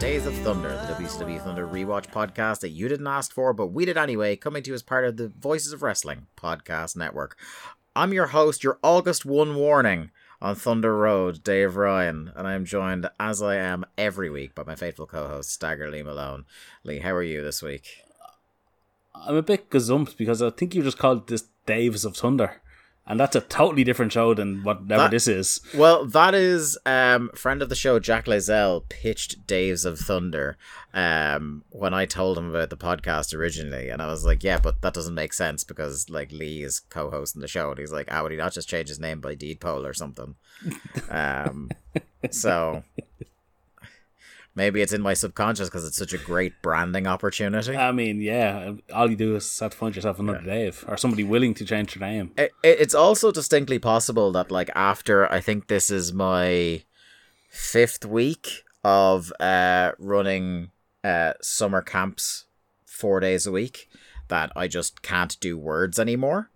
Days of Thunder, the WCW Thunder rewatch podcast that you didn't ask for, but we did anyway, coming to you as part of the Voices of Wrestling podcast network. I'm your host, your August 1 warning on Thunder Road, Dave Ryan, and I'm joined, as I am every week, by my faithful co host, Stagger Lee Malone. Lee, how are you this week? I'm a bit gazumped because I think you just called this Daves of Thunder. And that's a totally different show than whatever That- this is. Well, that is um friend of the show Jack Lazell pitched Daves of Thunder um when I told him about the podcast originally and I was like, Yeah, but that doesn't make sense because like Lee is co hosting the show and he's like, Ah, would he not just change his name by Deed poll or something? um so maybe it's in my subconscious because it's such a great branding opportunity. I mean, yeah, all you do is have to find yourself another Dave or somebody willing to change their name. it, it- it's also distinctly possible that like after I think this is my fifth week of uh running uh summer camps four days a week that I just can't do words anymore.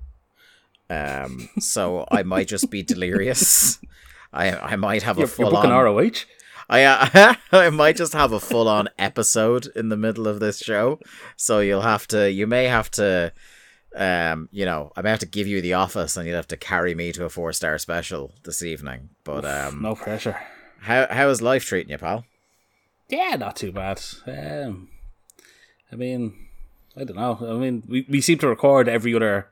Um so I might just be delirious. I I might have You're, a full on ROH? I uh, I might just have a full on episode in the middle of this show, so you'll have to you may have to, um, you know, I may have to give you the office, and you'll have to carry me to a four star special this evening. But um, No pressure. how how is life treating you, pal? Yeah, not too bad. Um, I mean, I don't know. I mean, we, we seem to record every other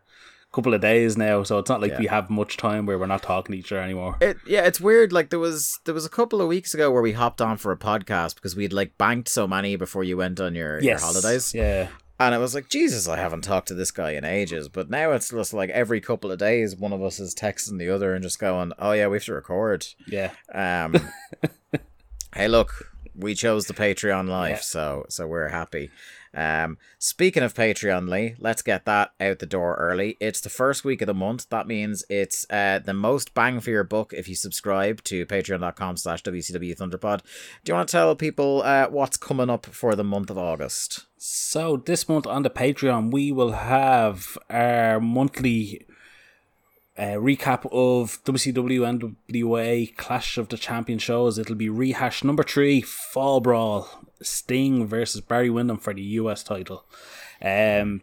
couple of days now, so it's not like Yeah. we have much time where we're not talking to each other anymore. It yeah, it's weird. Like there was there was a couple of weeks ago where we hopped on for a podcast because we'd like banked so many before you went on your, your holidays. Yeah. And it was like, Jesus, I haven't talked to this guy in ages. But now it's just like every couple of days, one of us is texting the other and just going, oh, yeah, we have to record. Yeah. Um, hey, look, we chose the Patreon life, Yeah. so so we're happy. Um, speaking of Patreon, Lee, let's get that out the door early. It's the first week of the month. That means it's uh, the most bang for your buck if you subscribe to patreon.com slash WCW Thunderpod. Do you want to tell people uh, what's coming up for the month of August? So this month on the Patreon, we will have our monthly uh, recap of WCW NWA Clash of the Champion shows. It'll be rehash number three, Fall Brawl, Sting versus Barry Windham for the US title. Um,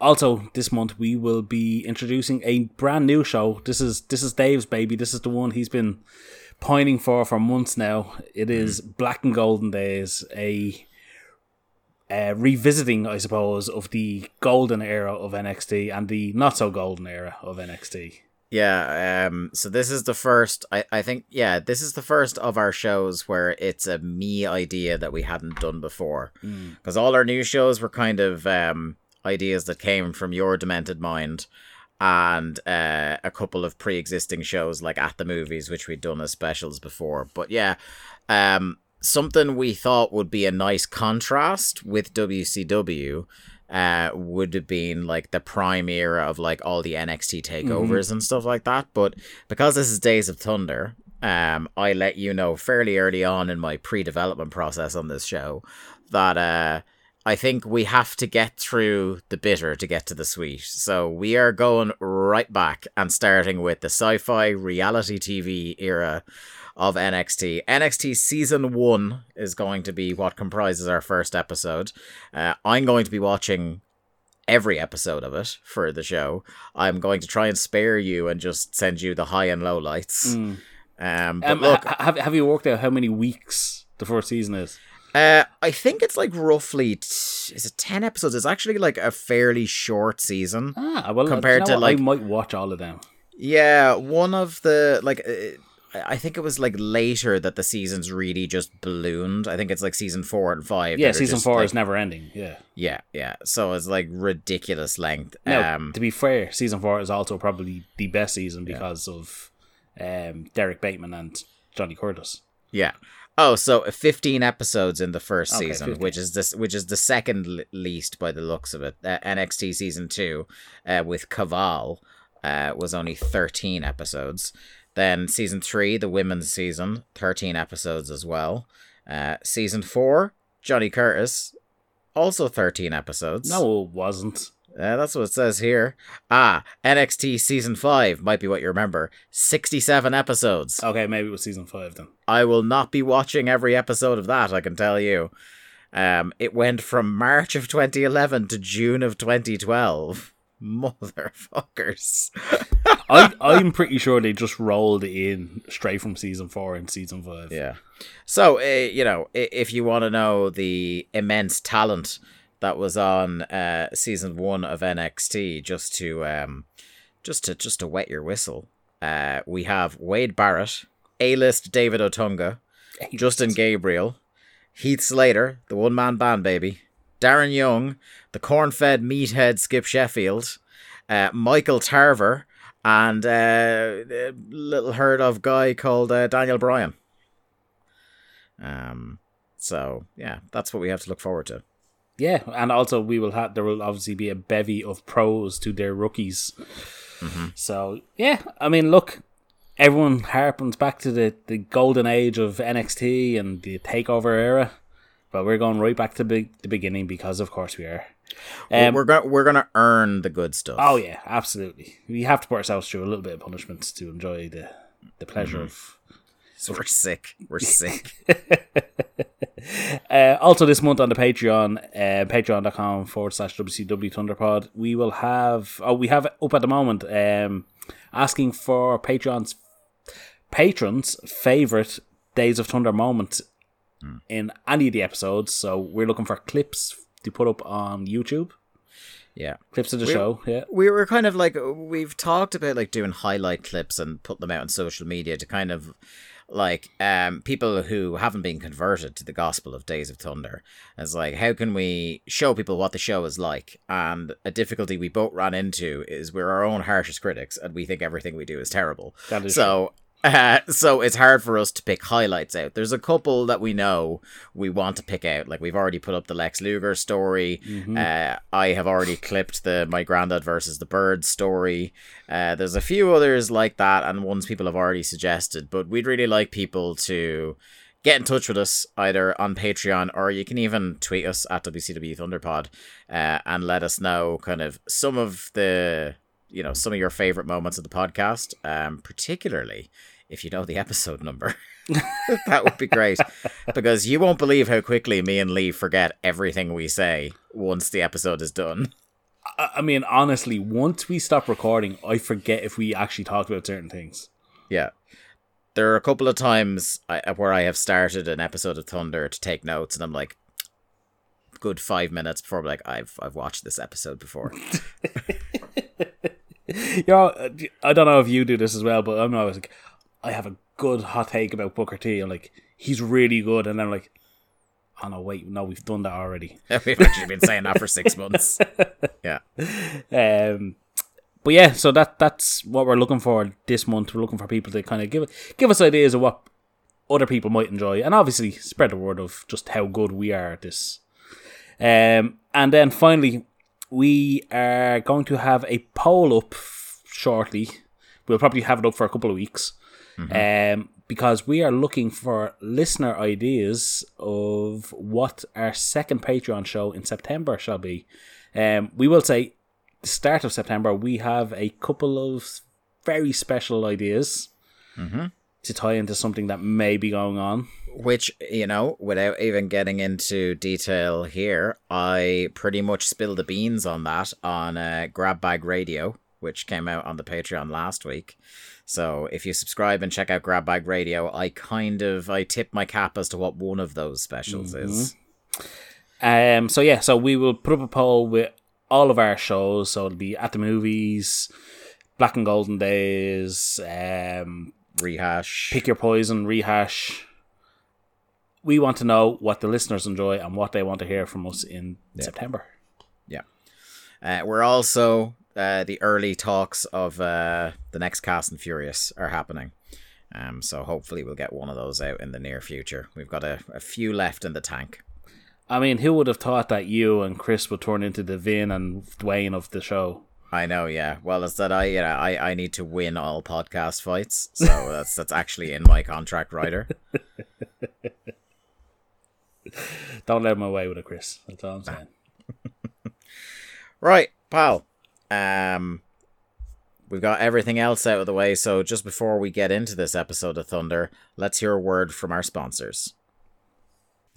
also, this month we will be introducing a brand new show. This is this is Dave's baby. This is the one he's been pining for for months now. It is Black and Golden Days, a uh, revisiting, I suppose, of the golden era of NXT and the not so golden era of NXT. Yeah, um, so this is the first, I, I think, yeah, this is the first of our shows where it's a me idea that we hadn't done before. Because all our new shows were kind of um, ideas that came from your demented mind and uh, a couple of pre existing shows like At the Movies, which we'd done as specials before. But yeah, um, something we thought would be a nice contrast with WCW uh would have been like the prime era of like all the NXT takeovers and stuff like that. But because this is Days of Thunder, um, I let you know fairly early on in my pre-development process on this show that uh I think we have to get through the bitter to get to the sweet. So we are going right back and starting with the sci-fi reality TV era of NXT. NXT season one is going to be what comprises our first episode. Uh, I'm going to be watching every episode of it for the show. I'm going to try and spare you and just send you the high and low lights. Um, but Um, look, ha- have have you worked out how many weeks the first season is? Uh, I think it's like roughly t- is it ten episodes? It's actually like a fairly short season. Ah, well, Compared you know to, what? like- I might watch all of them. Yeah, one of the like. Uh, I think it was like later that the seasons really just ballooned. I think it's like season four and five. Yeah, season four like- is never ending. Yeah. Yeah, yeah. So it's like ridiculous length. Now, um, to be fair, season four is also probably the best season because of um, Derrick Bateman and Johnny Curtis. Yeah. Oh, so 15 episodes in the first Okay, season, 15. which is this, which is the second least by the looks of it. Uh, NXT season two, uh, with Kaval, uh, was only 13 episodes. Then season three, the women's season, 13 episodes as well. Uh, season four, Johnny Curtis, also 13 episodes. No, it wasn't. Uh, that's what it says here. Ah, NXT season five might be what you remember. 67 episodes. Okay, maybe it was season five then. I will not be watching every episode of that, I can tell you. Um, it went from March of 2011 to June of 2012. Motherfuckers. I, I'm pretty sure they just rolled in straight from season four and season five. Yeah. So, uh, you know, if you want to know the immense talent that was on uh, season one of NXT, just to um, just to just to wet your whistle, uh, we have Wade Barrett, A-list David Otunga, Justin Gabriel, Heath Slater, the one man band baby, Darren Young, the corn fed meathead Skip Sheffield, uh, Michael Tarver, and uh, a little herd of guy called uh, Daniel Bryan. Um, so yeah, that's what we have to look forward to. Yeah, and also we will have there will obviously be a bevy of pros to their rookies. Mm-hmm. So yeah, I mean, look, everyone harpens back to the the golden age of NXT and the takeover era, but we're going right back to be- the beginning because, of course, we are. Um, we're gonna we're gonna earn the good stuff. oh yeah, absolutely. We have to put ourselves through a little bit of punishment to enjoy the the pleasure of So we're sick. We're sick. Uh, also, this month on the Patreon, uh, patreon.com forward slash WCW Thunderpod, we will have, oh, we have up at the moment, um, asking for Patreon's patrons' favorite Days of Thunder moments in any of the episodes. So we're looking for clips to put up on YouTube, yeah. clips of the We- show. Yeah. we were kind of like we've talked about like doing highlight clips and put them out on social media to kind of like um people who haven't been converted to the gospel of Days of Thunder. It's like how can we show people what the show is like? And a difficulty we both ran into is we're our own harshest critics and we think everything we do is terrible. That is so uh, so it's hard for us to pick highlights out. There's a couple that we know we want to pick out. Like we've already put up the Lex Luger story. Uh, I have already clipped the my granddad versus the bird story. Uh, there's a few others like that, and ones people have already suggested. But we'd really like people to get in touch with us either on Patreon or you can even tweet us at WCW Thunderpod uh, and let us know kind of some of the you know some of your favorite moments of the podcast, um, particularly if you know the episode number. that would be great because you won't believe how quickly me and Lee forget everything we say once the episode is done. I, I mean, honestly, once we stop recording, I forget if we actually talked about certain things. Yeah. There are a couple of times I, where I have started an episode of Thunder to take notes, and I'm like, good five minutes before I'm like, I've I've watched this episode before. you know, I don't know if you do this as well, but I'm always like, I have a good hot take about Booker T. I'm like, he's really good, and then I'm like, oh no, wait, no, we've done that already. We've actually been saying that for six months. Yeah. Um, but yeah, so that that's what we're looking for this month. We're looking for people to kind of give give us ideas of what other people might enjoy, and obviously spread the word of just how good we are at this. Um, and then finally, we are going to have a poll up shortly. We'll probably have it up for a couple of weeks, um, because we are looking for listener ideas of what our second Patreon show in September shall be. Um, we will say the start of September. We have a couple of very special ideas to tie into something that may be going on. Which, you know, without even getting into detail here, I pretty much spilled the beans on that on uh, Grab Bag Radio, which came out on the Patreon last week. So if you subscribe and check out Grab Bag Radio, I kind of I tip my cap as to what one of those specials is. Um. So yeah. So we will put up a poll with all of our shows. So it'll be at the movies, Black and Golden Days, um, Rehash. Pick Your Poison, Rehash. We want to know what the listeners enjoy and what they want to hear from us in September. Yeah. Uh, we're also uh, the early talks of uh, the next Cast and Furious are happening. Um, so hopefully we'll get one of those out in the near future. We've got a, a few left in the tank. I mean, who would have thought that you and Chris would turn into the Vin and Dwayne of the show? I know, yeah. Well, it's that I, you know, I, I need to win all podcast fights, so that's that's actually in my contract writer. Don't let him away with it, Chris. That's all I'm saying. Right, pal. Um, we've got everything else out of the way, so just before we get into this episode of Thunder, let's hear a word from our sponsors.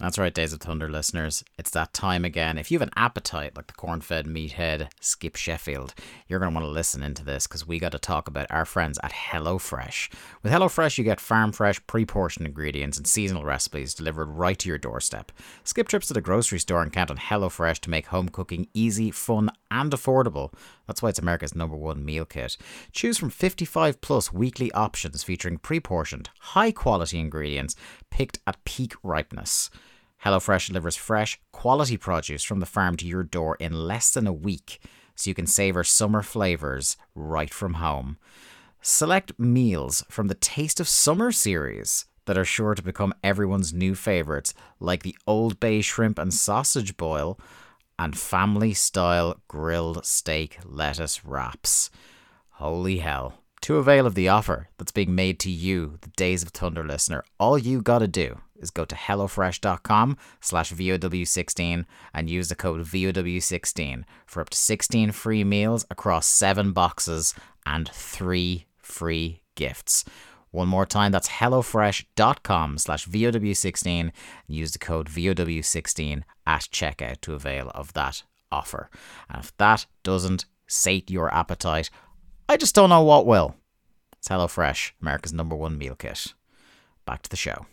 That's right, Days of Thunder listeners. It's that time again. If you have an appetite like the corn fed meathead Skip Sheffield, you're going to want to listen into this because we got to talk about our friends at HelloFresh. With HelloFresh, you get farm fresh, pre portioned ingredients and seasonal recipes delivered right to your doorstep. Skip trips to the grocery store and count on HelloFresh to make home cooking easy, fun, and affordable. That's why it's America's number one meal kit. Choose from 55 plus weekly options featuring pre portioned, high quality ingredients picked at peak ripeness. HelloFresh delivers fresh, quality produce from the farm to your door in less than a week, so you can savor summer flavors right from home. Select meals from the Taste of Summer series that are sure to become everyone's new favorites, like the Old Bay shrimp and sausage boil and family style grilled steak lettuce wraps. Holy hell. To avail of the offer that's being made to you, the Days of Thunder listener, all you gotta do is go to HelloFresh.com slash VOW16 and use the code VOW16 for up to 16 free meals across 7 boxes and 3 free gifts. One more time, that's HelloFresh.com slash VOW16 and use the code VOW16 at checkout to avail of that offer. And if that doesn't sate your appetite, I just don't know what will. It's HelloFresh, America's number one meal kit. Back to the show.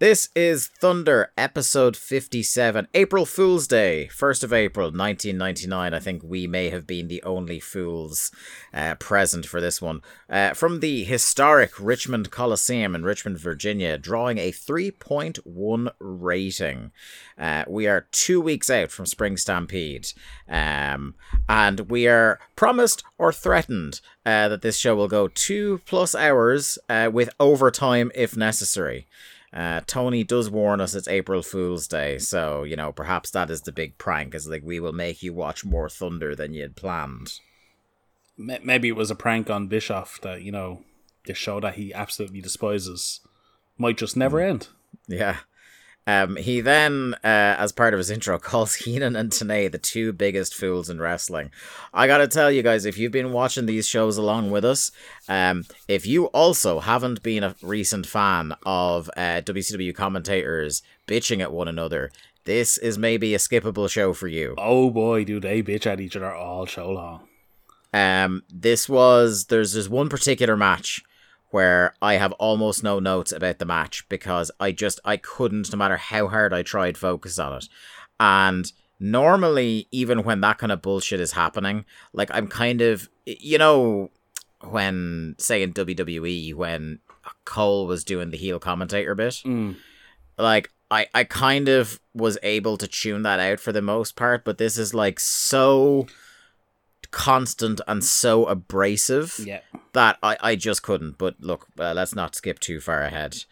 This is Thunder, episode 57, April Fool's Day, 1st of April, 1999. I think we may have been the only fools uh, present for this one. Uh, from the historic Richmond Coliseum in Richmond, Virginia, drawing a 3.1 rating. Uh, we are two weeks out from Spring Stampede, um, and we are promised or threatened uh, that this show will go two plus hours uh, with overtime if necessary. Uh, Tony does warn us it's April Fool's Day, so you know perhaps that is the big prank. Is like we will make you watch more Thunder than you had planned. Maybe it was a prank on Bischoff that, you know, the show that he absolutely despises might just never end. Yeah. Um, he then, uh, as part of his intro, calls Heenan and Tenay the two biggest fools in wrestling. I gotta tell you guys, if you've been watching these shows along with us, um, if you also haven't been a recent fan of uh, WCW commentators bitching at one another, this is maybe a skippable show for you. Oh boy, do they bitch at each other all show long. Um, this was there's there's one particular match where I have almost no notes about the match because I just I couldn't, no matter how hard I tried, focus on it. And normally, even when that kind of bullshit is happening, like I'm kind of you know when say in WWE when Cole was doing the heel commentator bit, Mm. like I I kind of was able to tune that out for the most part, but this is like so constant and so abrasive Yeah. that I, I just couldn't. But look, uh, let's not skip too far ahead.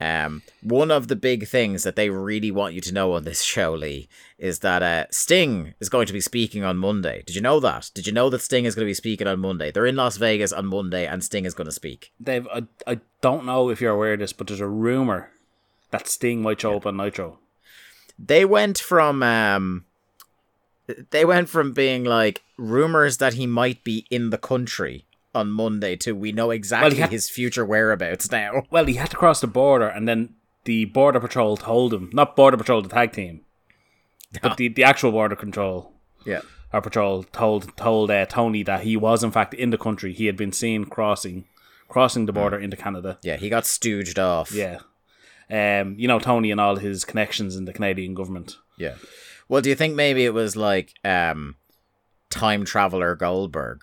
Um, one of the big things that they really want you to know on this show, Lee, is that uh, Sting is going to be speaking on Monday. Did you know that? Did you know that Sting is going to be speaking on Monday? They're in Las Vegas on Monday, and Sting is going to speak. Dave, I, I don't know if you're aware of this, but there's a rumor that Sting might show up on Nitro. They went from um, they went from being like rumors that he might be in the country on Monday too. we know exactly had- his future whereabouts now. Well, he had to cross the border, and then the Border Patrol told him, not Border Patrol, the tag team, but the, the actual Border Control Yeah. Our Patrol told told uh, Tony that he was in fact in the country. He had been seen crossing crossing the border into Canada. Yeah, he got stooged off. Yeah. Um, you know, Tony and all his connections in the Canadian government. Yeah. Well, do you think maybe it was like um, time traveler Goldberg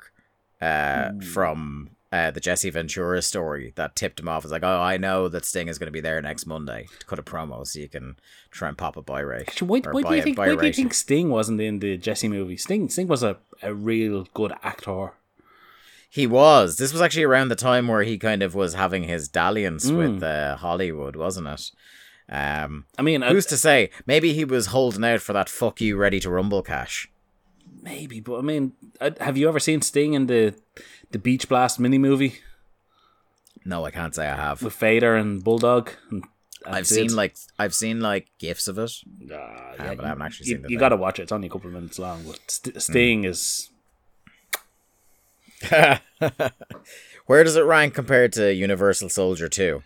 uh, from uh, the Jesse Ventura story that tipped him off? It's like, oh, I know that Sting is going to be there next Monday to cut a promo so you can try and pop a buy rate. Actually, why, why, do you think, why do you think Sting wasn't in the Jesse movie? Sting Sting was a, a real good actor. He was. This was actually around the time where he kind of was having his dalliance Mm. with uh, Hollywood, wasn't it? Um, I mean, I, who's to say? Maybe he was holding out for that "fuck you, ready to rumble" cash. Maybe, but I mean, have you ever seen Sting in the the Beach Blast mini movie No, I can't say I have. with Vader and Bulldog? And, I've seen like I've seen like gifs of it. Ah, Uh, yeah, but I haven't actually you, seen You got to watch it. It's only a couple of minutes long, but St- Sting is Where does it rank compared to Universal Soldier 2?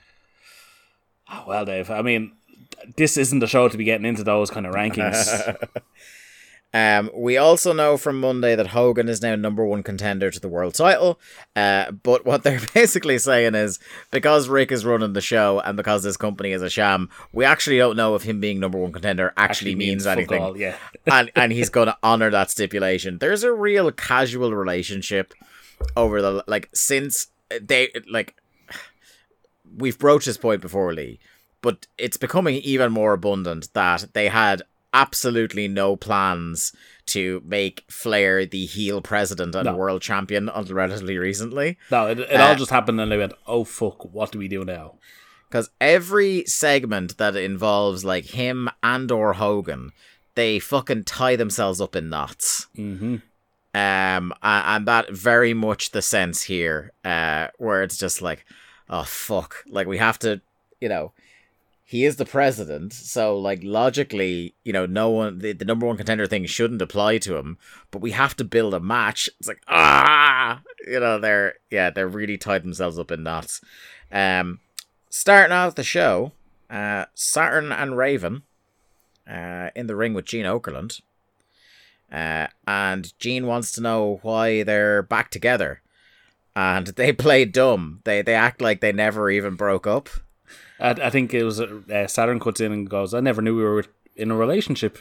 oh, well, Dave. I mean, this isn't the show to be getting into those kind of rankings. Um, we also know from Monday that Hogan is now number one contender to the world title. Uh, but what they're basically saying is because Rick is running the show and because this company is a sham, we actually don't know if him being number one contender actually, means, fuck anything. all, yeah. and and he's going to honor that stipulation. There's a real casual relationship over the like since they like we've broached this point before, Lee, but it's becoming even more abundant that they had absolutely no plans to make Flair the heel president and No. world champion until relatively recently. No, it, it Uh, all just happened, and they went, "Oh fuck, what do we do now?" Because every segment that involves like him and or Hogan, they fucking tie themselves up in knots. Mm-hmm. Um, and that very much the sense here, uh, where it's just like, oh fuck, like we have to, you know, he is the president, so like logically, you know, no one, the, the number one contender thing shouldn't apply to him, but we have to build a match. It's like ah, you know, they're yeah, they're really tied themselves up in knots. Um, starting out the show, uh, Saturn and Raven, uh, in the ring with Gene Okerlund. Uh, and Gene wants to know why they're back together. And they play dumb. They they act like they never even broke up. I, I think it was uh, Saturn cuts in and goes, "I never knew we were in a relationship."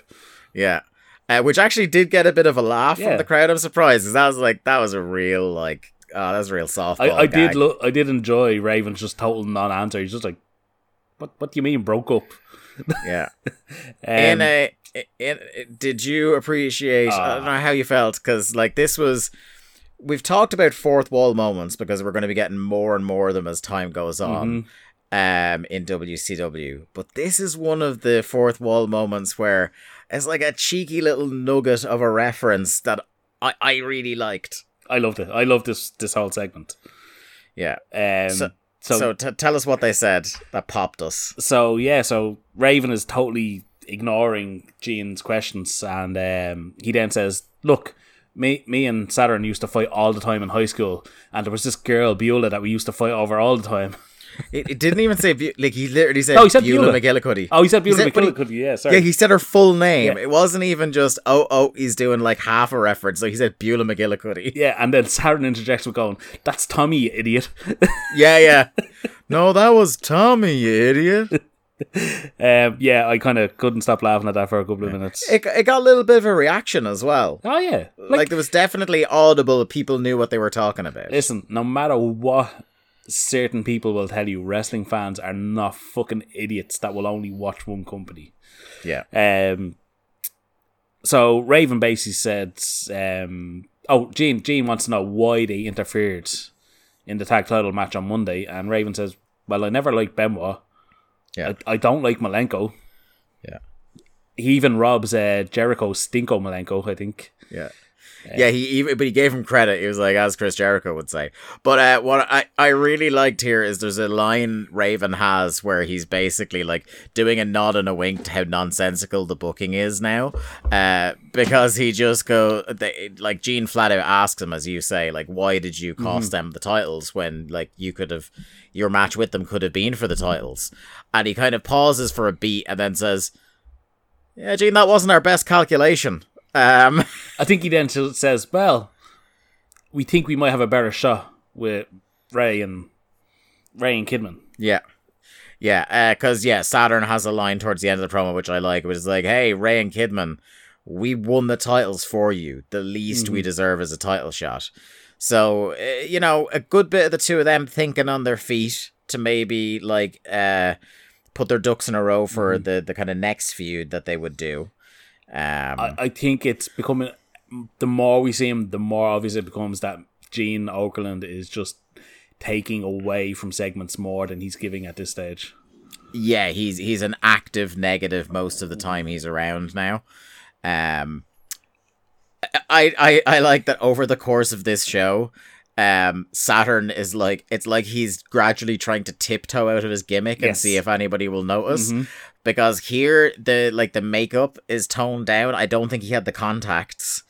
Yeah. Uh, which actually did get a bit of a laugh Yeah. from the crowd. I'm surprised that was like that was a real like oh that was a real softball. I, I did gag. lo- I did enjoy Raven's just total non-answer. He's just like, "What? What do you mean broke up?" yeah. Um, in a in, did you appreciate i don't Ah. know how you felt because like this was we've talked about fourth wall moments because we're going to be getting more and more of them as time goes on um in wcw but this is one of the fourth wall moments where it's like a cheeky little nugget of a reference that i i really liked I loved it. I loved this this whole segment. yeah Um, So- so so, t- tell us what they said that popped us so yeah, so Raven is totally ignoring Gene's questions, and um, he then says, "Look, me, me and Saturn used to fight all the time in high school, and there was this girl Beulah that we used to fight over all the time." it, it didn't even say Bu- like he literally said Oh, he said Beulah Beulah. McGillicuddy. Oh, he said Beulah said- he- McGillicuddy. Yeah, sorry. Yeah, he said her full name. Yeah. It wasn't even just oh oh he's doing like half a reference. So he said Beulah McGillicuddy. yeah, and then Saturn interjects with going, "That's Tommy, you idiot." Yeah, yeah. no, that was Tommy, you idiot. um, yeah, I kind of couldn't stop laughing at that for a couple of minutes. It, it got a little bit of a reaction as well. oh yeah, Like, there was definitely audible. People knew what they were talking about. Listen, no matter what certain people will tell you, wrestling fans are not fucking idiots that will only watch one company. Yeah, Um, so Raven basically said, um, "Oh, Gene, Gene wants to know why they interfered in the tag title match on Monday," and Raven says, "Well, I never liked Benoit. yeah, I, I don't like Malenko. yeah, He even robs uh, Jericho Stinko Malenko, I think." yeah. Yeah, he even but he gave him credit. He was like, as Chris Jericho would say. But uh, what I, I really liked here is there's a line Raven has where he's basically like doing a nod and a wink to how nonsensical the booking is now. Uh, because he just go they, like Gene flat out asks him, as you say, like, why did you cost them the titles when like you could have your match with them could have been for the titles? And he kind of pauses for a beat and then says, "Yeah, Gene, that wasn't our best calculation." Um. I think he then says, "Well, we think we might have a better shot with Rey and Rey and Kidman. Yeah. Yeah, because, yeah, Saturn has a line towards the end of the promo, which I like, which is like, hey, Rey and Kidman, we won the titles for you. The least we deserve is a title shot. So, uh, you know, a good bit of the two of them thinking on their feet to maybe, like, uh, put their ducks in a row for the, the kind of next feud that they would do. Um, I, I think it's becoming the more we see him, the more obvious it becomes that Gene Okerlund is just taking away from segments more than he's giving at this stage. yeah, he's he's an active negative most of the time he's around now. Um, I I I like that over the course of this show, um, Saturn is like it's like he's gradually trying to tiptoe out of his gimmick and see if anybody will notice. Because here the like the makeup is toned down. I don't think he had the contacts.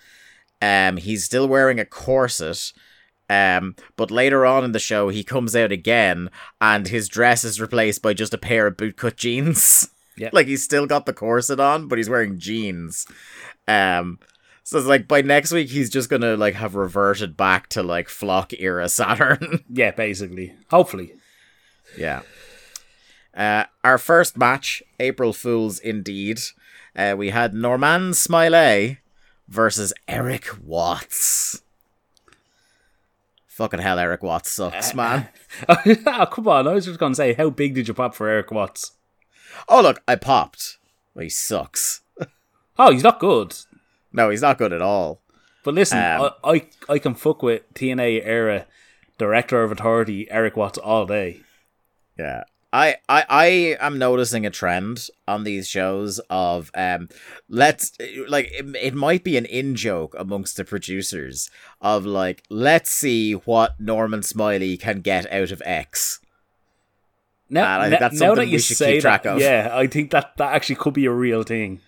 Um, he's still wearing a corset. Um, but later on in the show, he comes out again, and his dress is replaced by just a pair of bootcut jeans. Yeah. like he's still got the corset on, but he's wearing jeans. Um, so it's like by next week, he's just gonna like have reverted back to like flock era Saturn. Yeah, basically. Hopefully. yeah. Uh, our first match, April Fools indeed. Uh, we had Norman Smiley versus Erik Watts. Fucking hell, Erik Watts sucks, man. oh, come on. I was just going to say, how big did you pop for Erik Watts? Oh, look, I popped. Well, he sucks. Oh, he's not good. No, he's not good at all. But listen, Um, I, I I can fuck with TNA era director of authority Erik Watts all day. Yeah. I, I I am noticing a trend on these shows of um let's like it, it might be an in joke amongst the producers of like let's see what Norman Smiley can get out of X. Now, I think now- that's now something that you we should say keep track that, of. yeah, I think that that actually could be a real thing.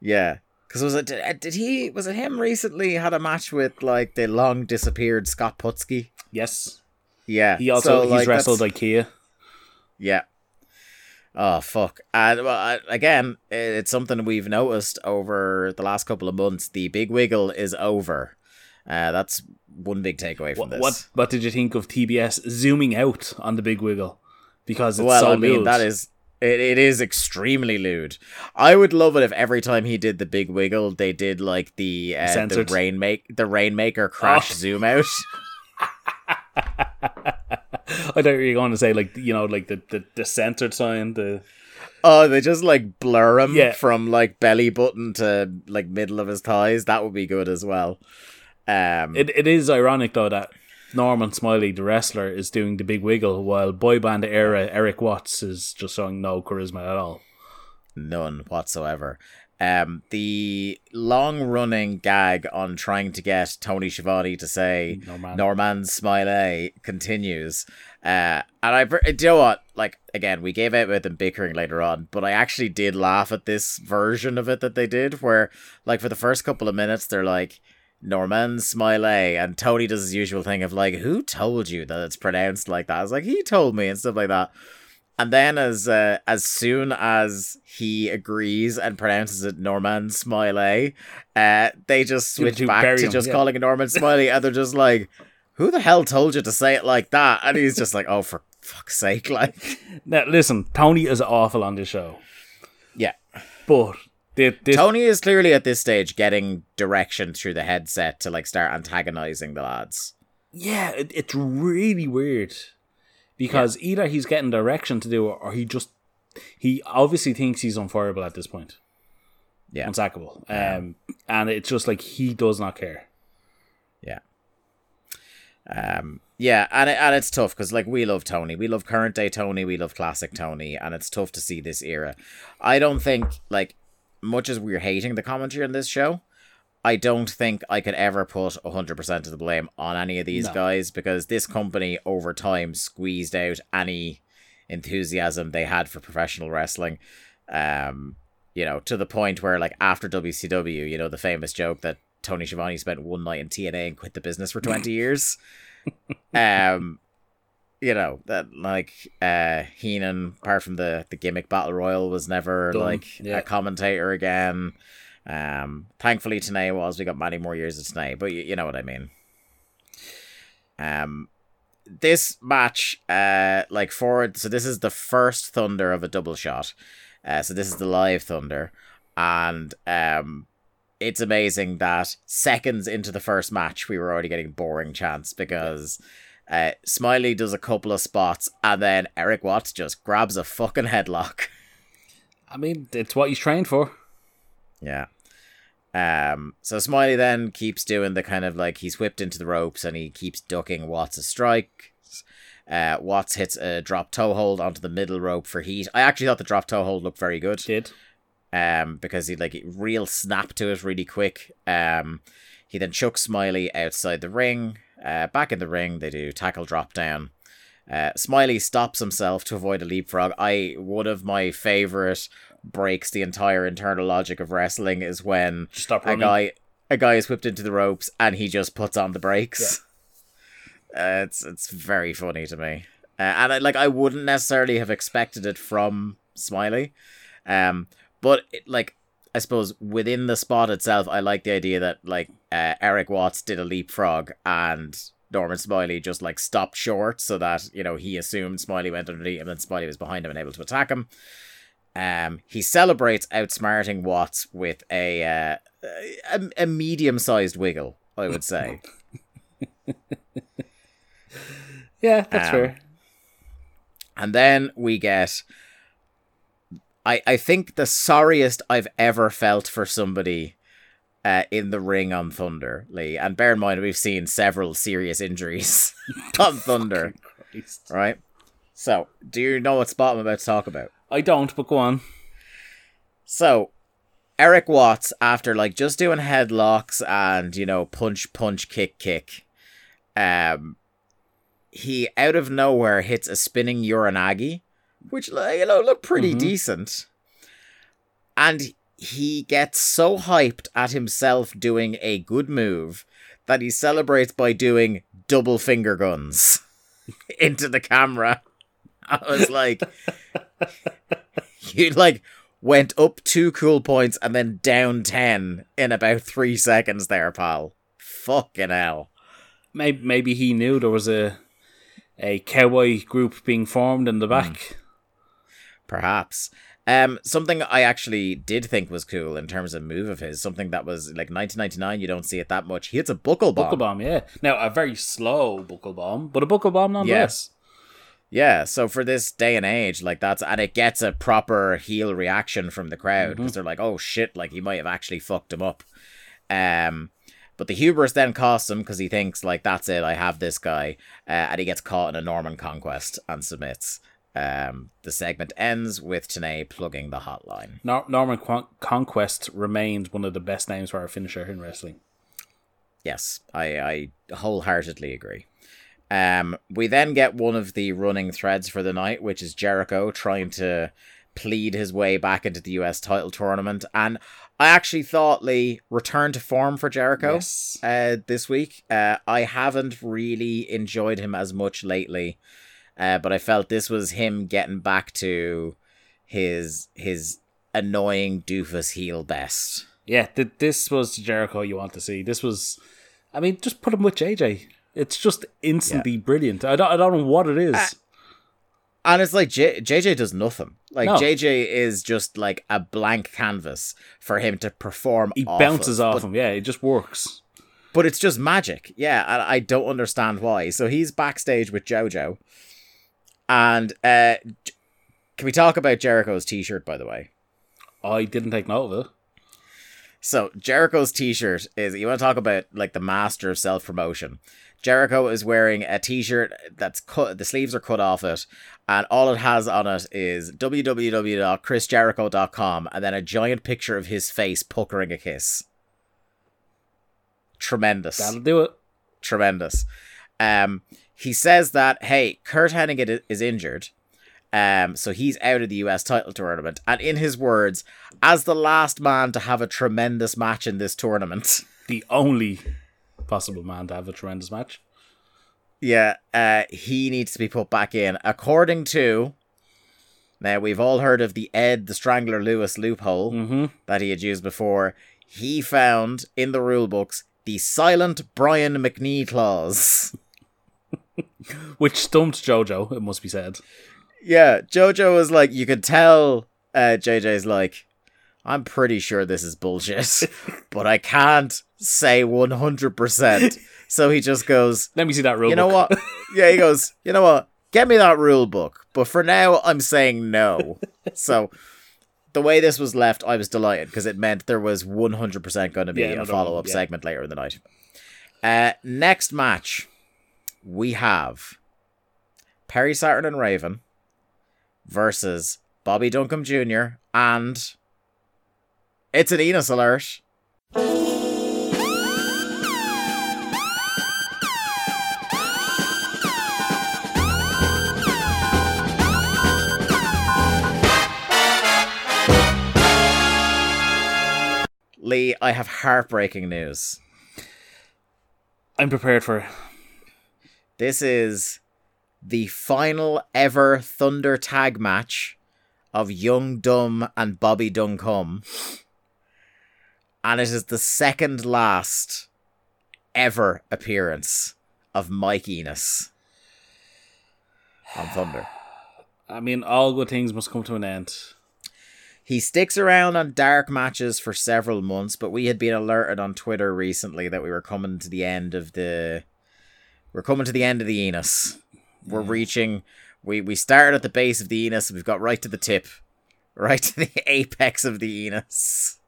Yeah. Cuz was it did, did he was it him recently had a match with like the long disappeared Scott Putski? Yes, Yeah. he also So, he's like, wrestled IKEA. Yeah. Oh fuck! And well, again, it's something we've noticed over the last couple of months. The big wiggle is over. Uh, that's one big takeaway from What, this. what what did you think of TBS zooming out on the big wiggle? Because it's well, so I mean, lewd. that is it, it is extremely lewd. I would love it if every time he did the big wiggle, they did like the uh, the Censored. rain make the rainmaker crash Oh. zoom out. I you were going to say like you know like the the, the censored sign. The Oh, they just like blur him Yeah. from like belly button to like middle of his thighs. That would be good as well. Um, it it is ironic though that Norman Smiley, the wrestler, is doing the big wiggle while boy band era Erik Watts is just showing no charisma at all. None whatsoever. Um, the long running gag on trying to get Tony Schiavone to say Norman. Norman Smiley continues. Uh, and I, do you know what? Like, again, we gave out about them bickering later on, but I actually did laugh at this version of it that they did, where, like, for the first couple of minutes, they're like, Norman Smiley, and Tony does his usual thing of, like, who told you that it's pronounced like that? I was like, he told me, and stuff like that. And then as uh, as soon as he agrees and pronounces it Norman Smiley, uh, they just switch back to him, just yeah. calling it Norman Smiley, and they're just like, "Who the hell told you to say it like that?" And he's just like, "Oh, for fuck's sake!" Like, Now listen, Tony is awful on this show, yeah, but this Tony is clearly at this stage getting direction through the headset to like start antagonizing the lads. yeah, it, it's really weird because either he's getting direction to do it or he just he obviously thinks he's unfireable at this point, Yeah, unsackable, um, and it's just like he does not care. Yeah. Um. Yeah, and it, and it's tough because like we love Tony, we love current day Tony, we love classic Tony, and it's tough to see this era. I don't think like much as we're hating the commentary on this show, I don't think I could ever put hundred percent of the blame on any of these No. guys because this company over time squeezed out any enthusiasm they had for professional wrestling. Um, you know, to the point where like after WCW, you know, the famous joke that Tony Schiavone spent one night in TNA and quit the business for 20 years. Um, you know, that like uh Heenan, apart from the the gimmick battle royal, was never Done, like yeah. a commentator again. Um, thankfully Tenay was. We got many more years of Tenay, but you, you know what I mean. Um, this match, uh, like forward. So this is the first Thunder of a double shot. Uh, so this is the live Thunder, and um, it's amazing that seconds into the first match, we were already getting boring chants because. Uh, Smiley does a couple of spots, and then Erik Watts just grabs a fucking headlock. I mean, it's what he's trained for. Yeah. Um. So Smiley then keeps doing the kind of like he's whipped into the ropes and he keeps ducking Watts' strike. Uh, Watts hits a drop toe hold onto the middle rope for heat. I actually thought the drop toe hold looked very good. Did Um, because he like real snap to it really quick. Um, he then chucks Smiley outside the ring. Uh, back in the ring, they do tackle drop down. Uh, Smiley stops himself to avoid a leapfrog. I one of my favorite breaks the entire internal logic of wrestling is when a guy a guy is whipped into the ropes and he just puts on the brakes. Uh, it's it's very funny to me, uh, and I like I wouldn't necessarily have expected it from Smiley, um, but it, like I suppose within the spot itself, I like the idea that like uh, Erik Watts did a leapfrog and Norman Smiley just like stopped short so that you know he assumed Smiley went underneath him and Smiley was behind him and able to attack him. Um, he celebrates outsmarting Watts with a uh, a, a medium sized wiggle, I would say. yeah, that's Um, fair. And then we get I I think the sorriest I've ever felt for somebody uh, in the ring on Thunder, Lee. And bear in mind we've seen several serious injuries on Thunder, Christ. right? So, do you know what spot I'm about to talk about? I don't, but go on. So, Erik Watts, after like just doing headlocks and you know punch, punch, kick, kick, um, he out of nowhere hits a spinning uranage, which you know looked pretty Mhm. decent, and he gets so hyped at himself doing a good move that he celebrates by doing double finger guns into the camera. I was like, you like went up two cool points and then down 10 in about three seconds there, pal. Fucking hell. Maybe maybe he knew there was a a cowboy group being formed in the Hmm. back. Perhaps. Um, something I actually did think was cool in terms of move of his, something that was like 1999, you don't see it that much. He hits a buckle bomb. Buckle bomb, yeah. Now a very slow buckle bomb, but a buckle bomb nonetheless. Yeah, so for this day and age, like that's and it gets a proper heel reaction from the crowd because they're like, "Oh shit!" Like he might have actually fucked him up. Um, but the hubris then costs him because he thinks like, "That's it, I have this guy," uh, and he gets caught in a Norman conquest and submits. Um, the segment ends with Tenay plugging the hotline. Nor- Norman Qu- Conquest remains one of the best names for a finisher in wrestling. Yes, I, I wholeheartedly agree. Um, we then get one of the running threads for the night, which is Jericho trying to plead his way back into the US title tournament. And I actually thought Lee return to form for Jericho Yes. uh, this week. Uh, I haven't really enjoyed him as much lately, uh, but I felt this was him getting back to his his annoying doofus heel best. Yeah, th- this was Jericho you want to see. This was, I mean, just put him with JJ. It's just instantly brilliant. I don't, I don't know what it is. Uh, And it's like J- JJ does nothing. Like No. JJ is just like a blank canvas for him to perform. he off bounces of. off but, him. Yeah, it just works. but it's just magic. Yeah, and I don't understand why. So he's backstage with JoJo, and uh, can we talk about Jericho's T-shirt by the way? I didn't take note of it. So Jericho's T-shirt is you want to talk about like the master of self promotion. Jericho is wearing a T-shirt that's cut. The sleeves are cut off it, and all it has on it is www.chrisjericho.com, and then a giant picture of his face puckering a kiss. Tremendous That'll do it. tremendous. Um, he says that hey, Curt Hennig is injured, um, so he's out of the U.S. title tournament. And in his words, as the last man to have a tremendous match in this tournament, The only possible man to have a tremendous match. yeah, uh, he needs to be put back in. According to now, we've all heard of the Ed the Strangler Lewis loophole Mm-hmm. that he had used before. He found in the rule books the silent Brian McNee clause. Which stumped JoJo, it must be said. Yeah, Jojo was like, you could tell uh, JJ's like, I'm pretty sure this is bullshit, but I can't say 100%. So he just goes, Let me see that rule. you know book. what? Yeah, he goes, you know what? Get me that rule book. But for now, I'm saying no. so the way this was left, I was delighted because it meant there was 100% going to be Yeah, a follow up yeah. segment later in the night. Uh, next match, we have Perry Saturn and Raven versus Bobby Duncum Jr. and it's an Enos alert. Lee, I have heartbreaking news. I'm prepared for it. This is the final ever Thunder tag match of Young Dumb and Bobby Duncum. And it is the second last ever appearance of Mike Enos on Thunder. I mean, all good things must come to an end. He sticks around on dark matches for several months, but we had been alerted on Twitter recently that we were coming to the end of the we're coming to the end of the Enos. We're mm. reaching we we started at the base of the Enos and we've got right to the tip. Right to the apex of the Enos.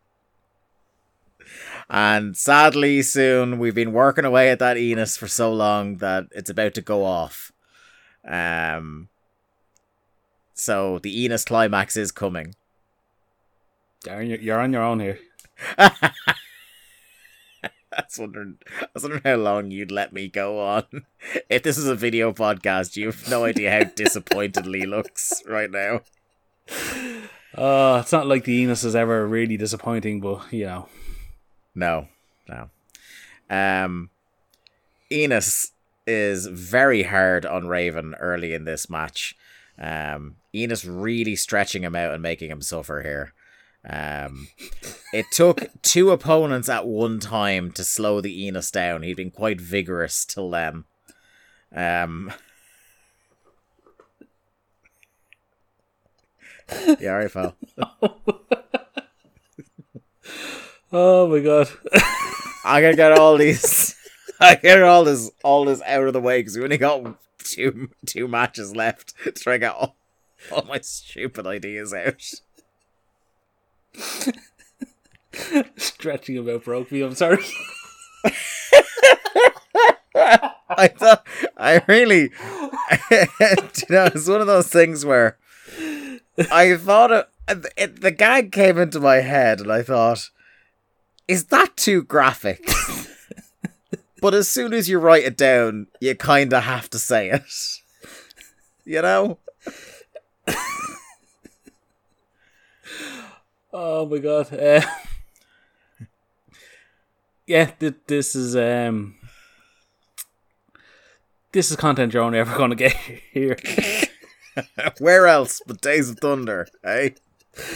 And sadly soon we've been working away at that Enos for so long that it's about to go off. Um so the Enos climax is coming. Darren, you're, on your own here. I was wondering, I was wondering how long you'd let me go on. If this is a video podcast, you have no idea how disappointed Lee looks right now. Uh, it's not like the Enos is ever really disappointing, but you know, No, no. Um, Enos is very hard on Raven early in this match. Um, Enos really stretching him out and making him suffer here. Um, it took two opponents at one time to slow the Enos down. He'd been quite vigorous till then. Um, yeah, all right, pal. oh my god, I gotta get all these. I get all this, all this out of the way because we only got two, two matches left to try and get all, all my stupid ideas out. stretching about broke me. I'm sorry. I thought, I really, you know, it's one of those things where I thought it, it, the gag came into my head, and I thought, is that too graphic? but as soon as you write it down, you kind of have to say it. You know? Oh my god. Uh, yeah, th- this is um, this is content you're only ever going to get here. Where else but Days of Thunder, eh?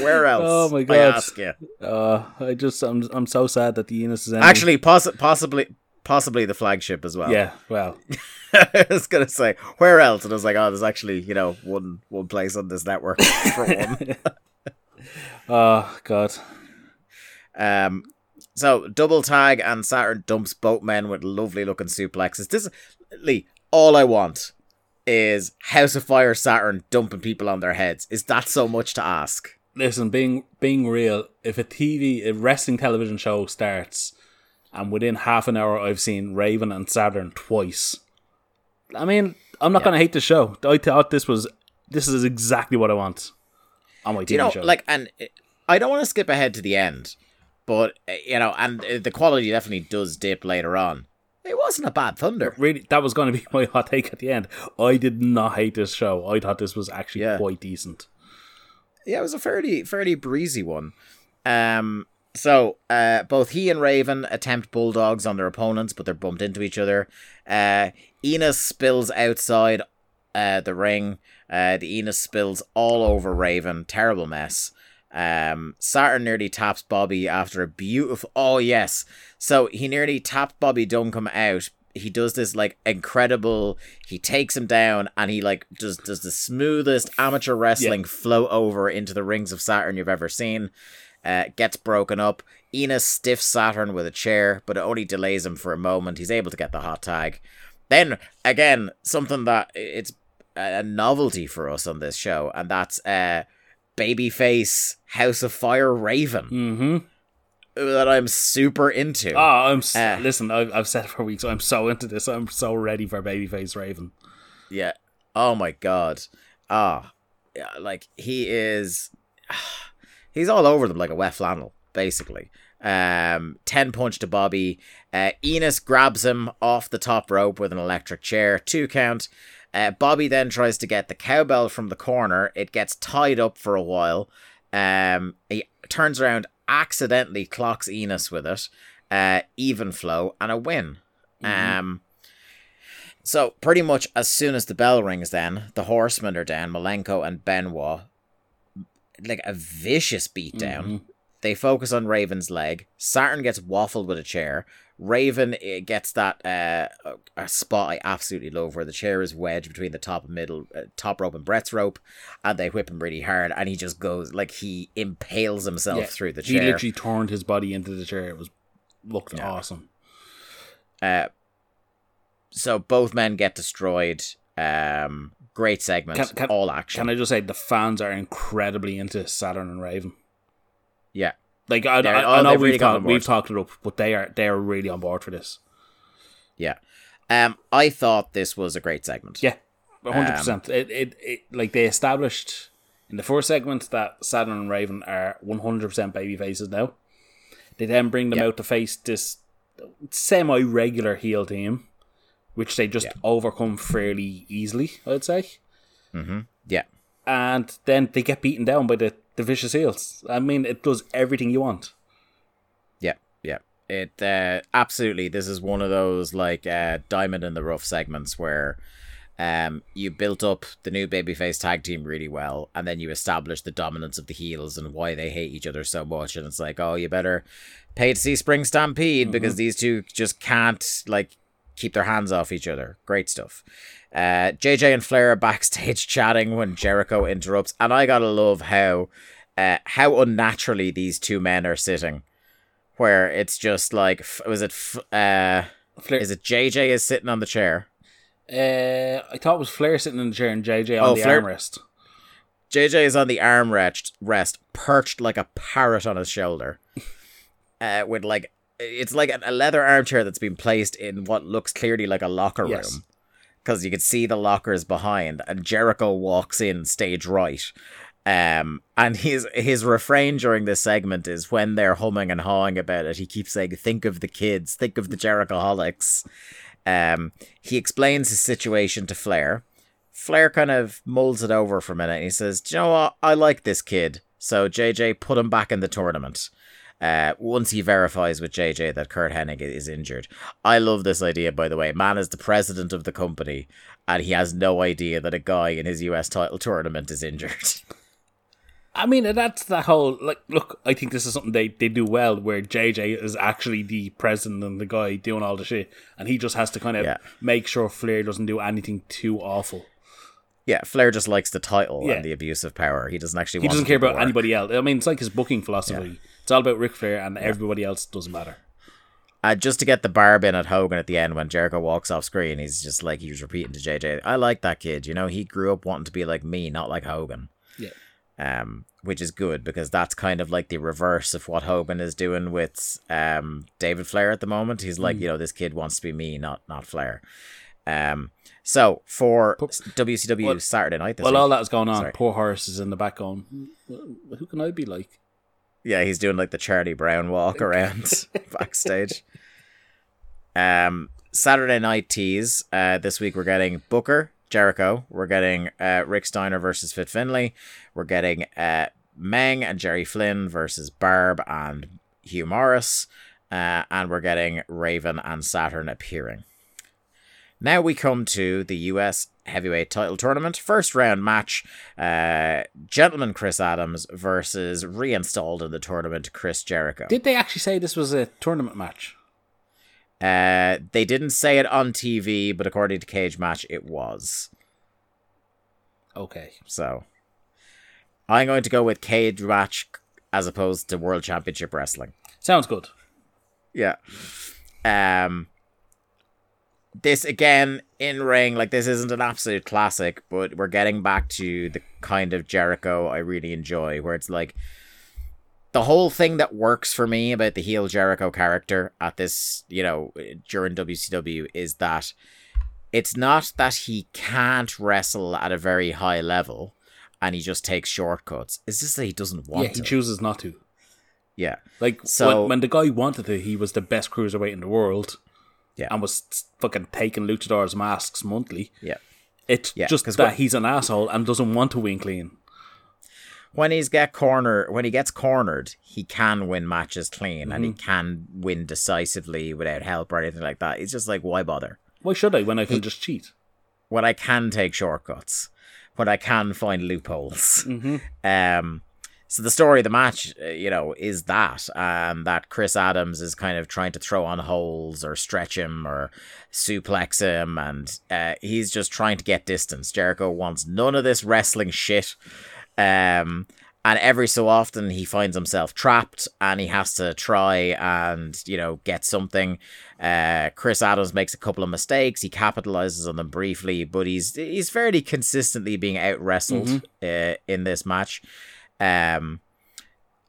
Where else? Oh my I God. ask you. Uh, I just I'm I'm so sad that the Enos is ending. Actually, possi- possibly, possibly the flagship as well. yeah. Well, I was gonna say where else, and I was like, oh, there's actually you know one one place on this network for one. oh god. Um, so double tag and Saturn dumps both men with lovely looking suplexes. This, Lee, all I want is House of Fire Saturn dumping people on their heads. Is that so much to ask? Listen, being being real, if a TV a wrestling television show starts, and within half an hour I've seen Raven and Saturn twice. I mean, I'm not gonna hate the show. I thought this was this is exactly what I want on my TV Do you know, show. like, and I don't want to skip ahead to the end, but uh, you know, and uh, the quality definitely does dip later on. It wasn't a bad Thunder. really, that was going to be my hot take at the end. I did not hate this show. I thought this was actually Yeah. quite decent. Yeah, it was a fairly fairly breezy one. Um, so uh, both he and Raven attempt bulldogs on their opponents, but they're bumped into each other. Uh, Enos spills outside uh, the ring. Uh, the Enos spills all over Raven. Terrible mess. Um, Saturn nearly taps Bobby after a beautiful. Oh yes, so he nearly tapped Bobby Duncum out he does this like incredible. He takes him down, and he like does does the smoothest amateur wrestling flow over into the rings of Saturn you've ever seen. Uh, gets broken up. Enos stiffs Saturn with a chair, but it only delays him for a moment. He's able to get the hot tag. Then again, something that it's a novelty for us on this show, and that's uh, babyface House of Fire Raven Mm-hmm. That I'm super into. Oh, I'm s Uh. listen. I've, I've said it for weeks. I'm so into this. I'm so ready for Babyface Raven. Yeah. Oh my god. Ah, yeah, like he is. He's all over them like a wet flannel, basically. Um, ten punch to Bobby. Uh, Enos grabs him off the top rope with an electric chair. Two count. Uh, Bobby then tries to get the cowbell from the corner. It gets tied up for a while. Um, he turns around, accidentally clocks Enos with it. Uh, even flow and a win. Um, so pretty much as soon as the bell rings, then the Horsemen are down. Malenko and Benoit, like a vicious beatdown. They focus on Raven's leg. Saturn gets waffled with a chair. Raven gets that uh, a spot I absolutely love where the chair is wedged between the top and middle, uh, top rope and Brett's rope, and they whip him really hard, and he just goes like he impales himself Yeah, through the chair. He literally turned his body into the chair. It was looked Yeah. awesome. Uh, so both men get destroyed. Um, great segment, Can- can- all action. Can I just say the fans are incredibly into Saturn and Raven. yeah, Like I, They're- I, I know we've got talked, on board. we've talked it up, but they are they are really on board for this. yeah. Um, I thought this was a great segment. Yeah, hundred Um, percent. It, it it like they established in the first segment that Saturn and Raven are one hundred percent baby faces now. They then bring them Yeah. out to face this semi regular heel team, which they just Yeah. overcome fairly easily. I'd say. yeah. and then they get beaten down by the, the vicious heels. I mean, it does everything you want. Yeah, yeah. It uh, absolutely. This is one of those like uh, diamond in the rough segments where um you built up the new babyface tag team really well, and then you establish the dominance of the heels and why they hate each other so much. And it's like, oh, you better pay to see Spring Stampede because these two just can't like keep their hands off each other. Great stuff. Uh, JJ and Flair are backstage chatting when Jericho interrupts, and I gotta love how uh, how unnaturally these two men are sitting where it's just like was it uh Flair, is it JJ is sitting on the chair uh, I thought it was Flair sitting in the chair and JJ on Oh, the Flair- armrest. JJ is on the armrest rest perched like a parrot on his shoulder uh with like it's like a leather armchair that's been placed in what looks clearly like a locker room because you can see the lockers behind and Jericho walks in stage right um and his his refrain during this segment is when they're humming and hawing about it he keeps saying think of the kids think of the Jerichoholics um he explains his situation to Flair Flair kind of mulls it over for a minute and he says, Do you know what? I like this kid. So JJ put him back in the tournament. Uh, once he verifies with JJ that Curt Hennig is injured. I love this idea, by the way. Man is the president of the company, and he has no idea that a guy in his US title tournament is injured. I mean, that's the whole like. Look, I think this is something they, they do well, where JJ is actually the president and the guy doing all the shit, and he just has to kind of Yeah. make sure Flair doesn't do anything too awful. yeah, Flair just likes the title Yeah. and the abuse of power. He doesn't actually He doesn't care about work. anybody else. I mean, it's like his booking philosophy. It's all about Ric Flair, and everybody else doesn't matter. Uh, just to get the barb in at Hogan at the end when Jericho walks off screen, he's just like he was repeating to JJ, I like that kid. You know, he grew up wanting to be like me, not like Hogan. Yeah. Um, which is good because that's kind of like the reverse of what Hogan is doing with um David Flair at the moment. He's like, you know, this kid wants to be me, not not Flair. Um, so for WCW Well- Saturday night this While week, all that's going on, Sorry. poor Horace is in the back going, "Hmm, "Who can I be like?" Yeah, he's doing like the Charlie Brown walk around backstage. Um, Saturday night tease. Uh, this week we're getting Booker, Jericho. We're getting uh, Rick Steiner versus Fit Finlay. We're getting uh, Meng and Jerry Flynn versus Barb and Hugh Morrus. Uh, and we're getting Raven and Saturn appearing. Now we come to the US heavyweight title tournament. First round match. Uh, gentleman Chris Adams versus reinstalled in the tournament Chris Jericho. Did they actually say this was a tournament match? Uh, they didn't say it on TV, but according to Cage Match, it was. Okay. So I'm going to go with Cage Match as opposed to World Championship Wrestling. Sounds good. Yeah. Um this again in ring like this isn't an absolute classic, but we're getting back to the kind of Jericho I really enjoy where it's like the whole thing that works for me about the heel Jericho character at this, you know, during WCW is that it's not that he can't wrestle at a very high level and he just takes shortcuts. It's just that he doesn't want yeah, he to. chooses not to. yeah. Like So- when, when the guy wanted to, he was the best cruiserweight in the world. Yeah. and was fucking taking luchadors masks monthly. Yeah. It's Yeah, just that he's an asshole and doesn't want to win clean. when he's get corner when he gets cornered, he can win matches clean and he Mm-hmm. can win decisively without help or anything like that. It's just like why bother? Why should I when I can just cheat? When I can take shortcuts, when I can find loopholes. Mm-hmm. Um, so the story of the match, uh, you know, is that um, that Chris Adams is kind of trying to throw on holes or stretch him or suplex him, and uh, he's just trying to get distance. Jericho wants none of this wrestling shit. Um, and every so often he finds himself trapped and he has to try and you know get something uh chris adams makes a couple of mistakes he capitalizes on them briefly but he's he's fairly consistently being out wrestled uh, in this match um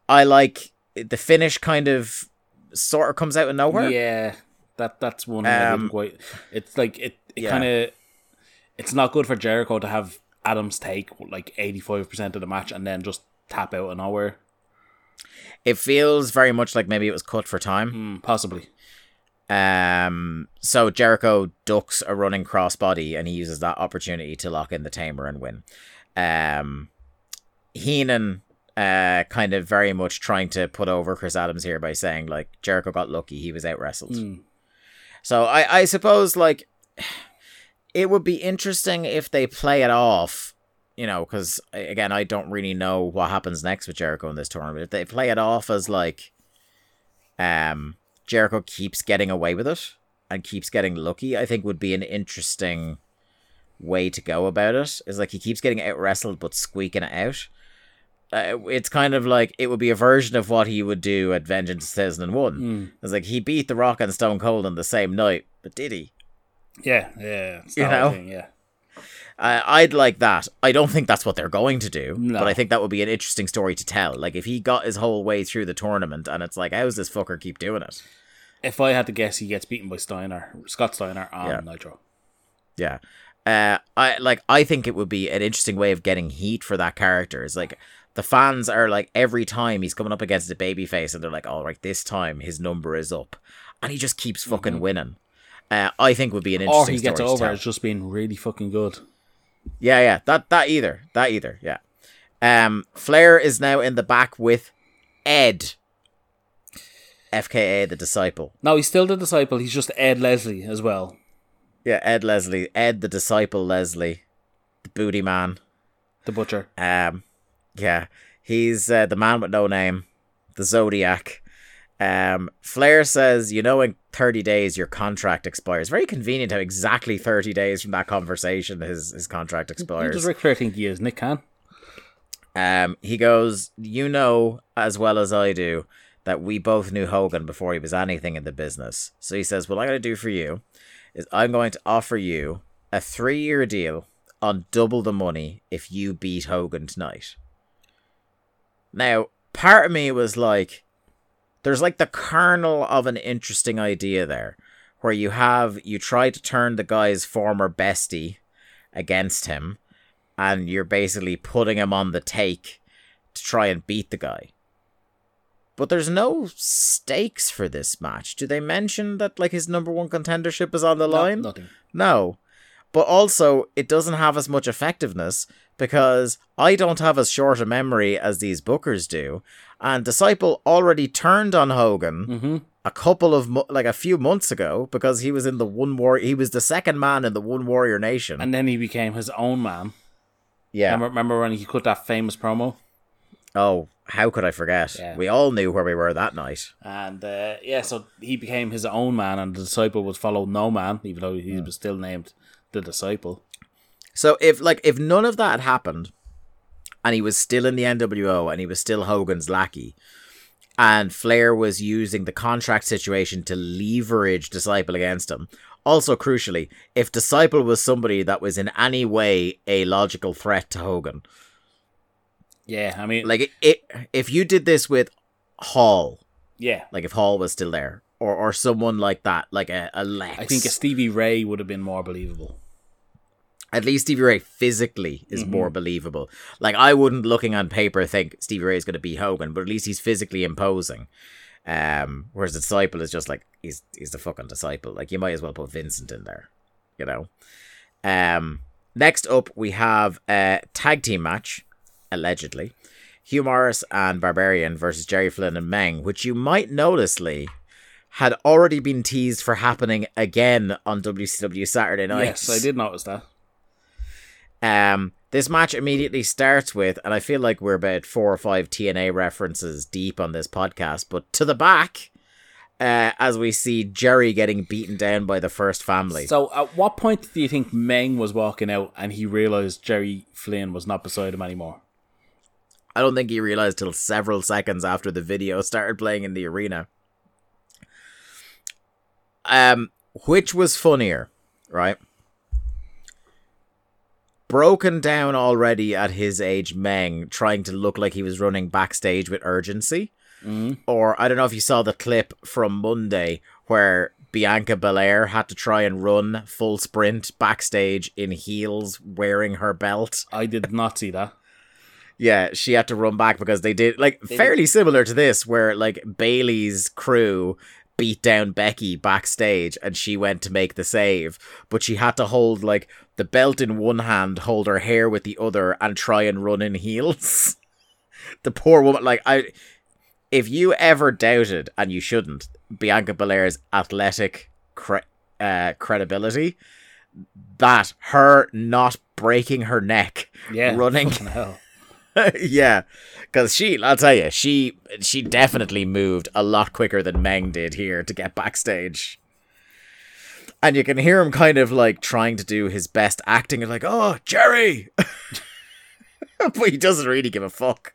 i like the finish kind of sort of comes out of nowhere Yeah, that that's one Um, quite. It's like it, it yeah. kind of. It's not good for Jericho to have Adams take like eighty five percent of the match and then just tap out of nowhere. it feels very much like maybe it was cut for time Hmm, possibly. Um, so Jericho ducks a running crossbody and he uses that opportunity to lock in the tamer and win. Um, Heenan, uh, kind of very much trying to put over Chris Adams here by saying like Jericho got lucky, he was out wrestled. Hmm. So I, I suppose like it would be interesting if they play it off, you know, because again I don't really know what happens next with Jericho in this tournament. If they play it off as like, um, Jericho keeps getting away with it and keeps getting lucky, I think would be an interesting way to go about it. Is like he keeps getting out wrestled but squeaking it out. Uh, it's kind of like it would be a version of what he would do at Vengeance 2001. Mm. It's like he beat The Rock and Stone Cold on the same night, but did he? Yeah, yeah. You know? thing, yeah. Uh, I'd like that. I don't think that's what they're going to do, No. but I think that would be an interesting story to tell. Like if he got his whole way through the tournament, and it's like, how's this fucker keep doing it? If I had to guess, he gets beaten by Steiner, Scott Steiner on Yeah. Nitro. Yeah. Uh, I like. I think it would be an interesting way of getting heat for that character. Is like the fans are like every time he's coming up against a babyface, and they're like, "All right, this time his number is up," and he just keeps fucking winning. Uh, I think would be an Mm-hmm. Or interesting. he gets story over as just being really fucking good. Yeah, yeah, that that either, that either, yeah. Um, Flair is now in the back with Ed, FKA the disciple. No, he's still the disciple. He's just Ed Leslie as well. Yeah, Ed Leslie, Ed the disciple Leslie, the booty man. The butcher. Um, yeah, he's uh, the man with no name, the Zodiac. Um, Flair says, you know, in 30 days your contract expires. Very convenient how exactly 30 days from that conversation his, his contract expires. does Ric Flair think he is? Nick Khan? Um, he goes, You know as well as I do that we both knew Hogan before he was anything in the business. So he says, What I'm going to do for you is I'm going to offer you a three year deal on double the money if you beat Hogan tonight. Now, part of me was like, There's like the kernel of an interesting idea there where you have, you try to turn the guy's former bestie against him and you're basically putting him on the take to try and beat the guy. But there's no stakes for this match. Do they mention that like his number one contendership is on the No, line? nothing. No. But also, it doesn't have as much effectiveness because I don't have as short a memory as these bookers do. And Disciple already turned on Hogan Mm-hmm. a couple of mo- like a few months ago because he was in the one war. He was the second man in the One Warrior Nation. And then he became his own man. yeah. Remember, remember when he cut that famous promo? Oh, how could I forget? Yeah. We all knew where we were that night. And uh, yeah, so he became his own man, and the disciple would follow no man, even though he was still named the disciple. So if like if none of that had happened, and he was still in the NWO and he was still Hogan's lackey, and Flair was using the contract situation to leverage Disciple against him. Also, crucially, if Disciple was somebody that was in any way a logical threat to Hogan, Yeah, I mean, like it, it if you did this with Hall, yeah, like if Hall was still there, or or someone like that, like a, a Lex, I think a Stevie Ray would have been more believable. At least Stevie Ray physically is more believable. Like I wouldn't, looking on paper, think Stevie Ray is going to be Hogan, but at least he's physically imposing. Um, whereas the disciple is just like he's he's the fucking disciple. Like you might as well put Vincent in there, you know. Um, next up we have a tag team match, allegedly, Hugh Morrus and Barbarian versus Jerry Flynn and Meng, which you might notice, Lee, had already been teased for happening again on WCW Saturday night. Yes, I did notice that. Um, this match immediately starts with, and I feel like we're about four or five TNA references deep on this podcast, but to the back, uh, as we see Jerry getting beaten down by the first family. So, at what point do you think Meng was walking out and he realized Jerry Flynn was not beside him anymore? I don't think he realized till several seconds after the video started playing in the arena. Um, which was funnier, right? Broken down already at his age, Meng trying to look like he was running backstage with urgency, mm. or I don't know if you saw the clip from Monday where Bianca Belair had to try and run full sprint backstage in heels, wearing her belt. I did not see that. Yeah, she had to run back because they did like fairly similar to this, where like Bayley's crew beat down Becky backstage and she went to make the save, but she had to hold like the belt in one hand, hold her hair with the other, and try and run in heels. the poor woman, like I, if you ever doubted, and you shouldn't, Bianca Belair's athletic cre- uh, credibility, that her not breaking her neck Yeah, running. yeah, because she, I'll tell you, she she definitely moved a lot quicker than Meng did here to get backstage. And you can hear him kind of like trying to do his best acting, and like, "Oh, Jerry," but he doesn't really give a fuck.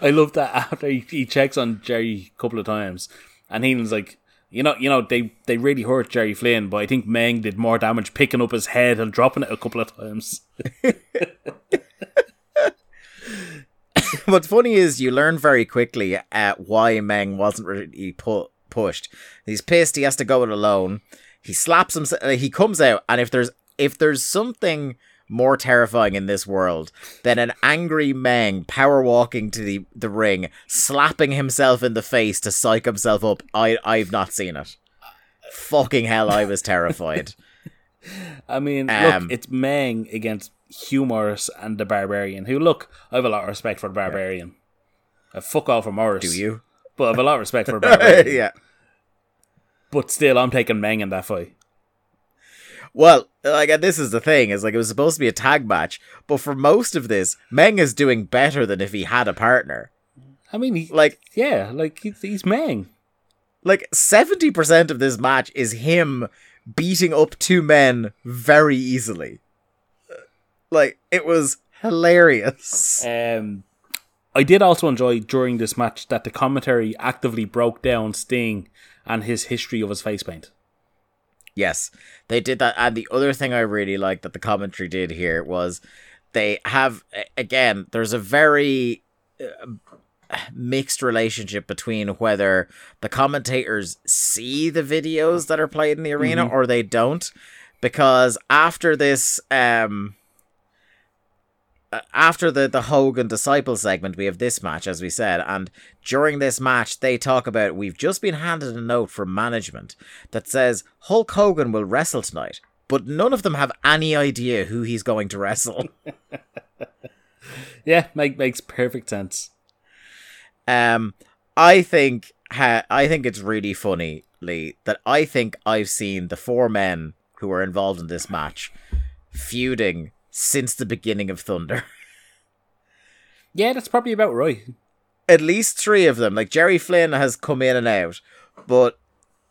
I love that after he, he checks on Jerry a couple of times, and Heenan's like, you know, you know, they they really hurt Jerry Flynn, but I think Meng did more damage picking up his head and dropping it a couple of times. What's funny is you learn very quickly why Meng wasn't really pu- pushed. He's pissed. He has to go it alone. He slaps himself. He comes out, and if there's if there's something more terrifying in this world than an angry Meng power walking to the, the ring, slapping himself in the face to psych himself up, I I've not seen it. Fucking hell, I was terrified. I mean, Um, look, it's Meng against Hugh Morrus and the Barbarian. Who look, I have a lot of respect for the Barbarian. I fuck all for Morrus. Do you? But I have a lot of respect for the Barbarian. yeah. But still, I'm taking Meng in that fight. Well, like this is the thing is like it was supposed to be a tag match, but for most of this, Meng is doing better than if he had a partner. I mean, he, Like yeah, like he's, he's Meng. like 70% of this match is him beating up two men very easily. Like it was hilarious. Um, I did also enjoy during this match that the commentary actively broke down Sting and his history of his face paint. Yes, they did that. And the other thing I really liked that the commentary did here was they have, again, there's a very uh, mixed relationship between whether the commentators see the videos that are played in the arena or they don't. Because after this, um, after the the Hogan disciple segment, we have this match, as we said, and during this match, they talk about we've just been handed a note from management that says Hulk Hogan will wrestle tonight, but none of them have any idea who he's going to wrestle. Yeah, make, makes perfect sense. Um, I think ha- I think it's really funny, Lee, that I think I've seen the four men who were involved in this match feuding since the beginning of Thunder. Yeah, that's probably about right. at least three of them. Like Jerry Flynn has come in and out, but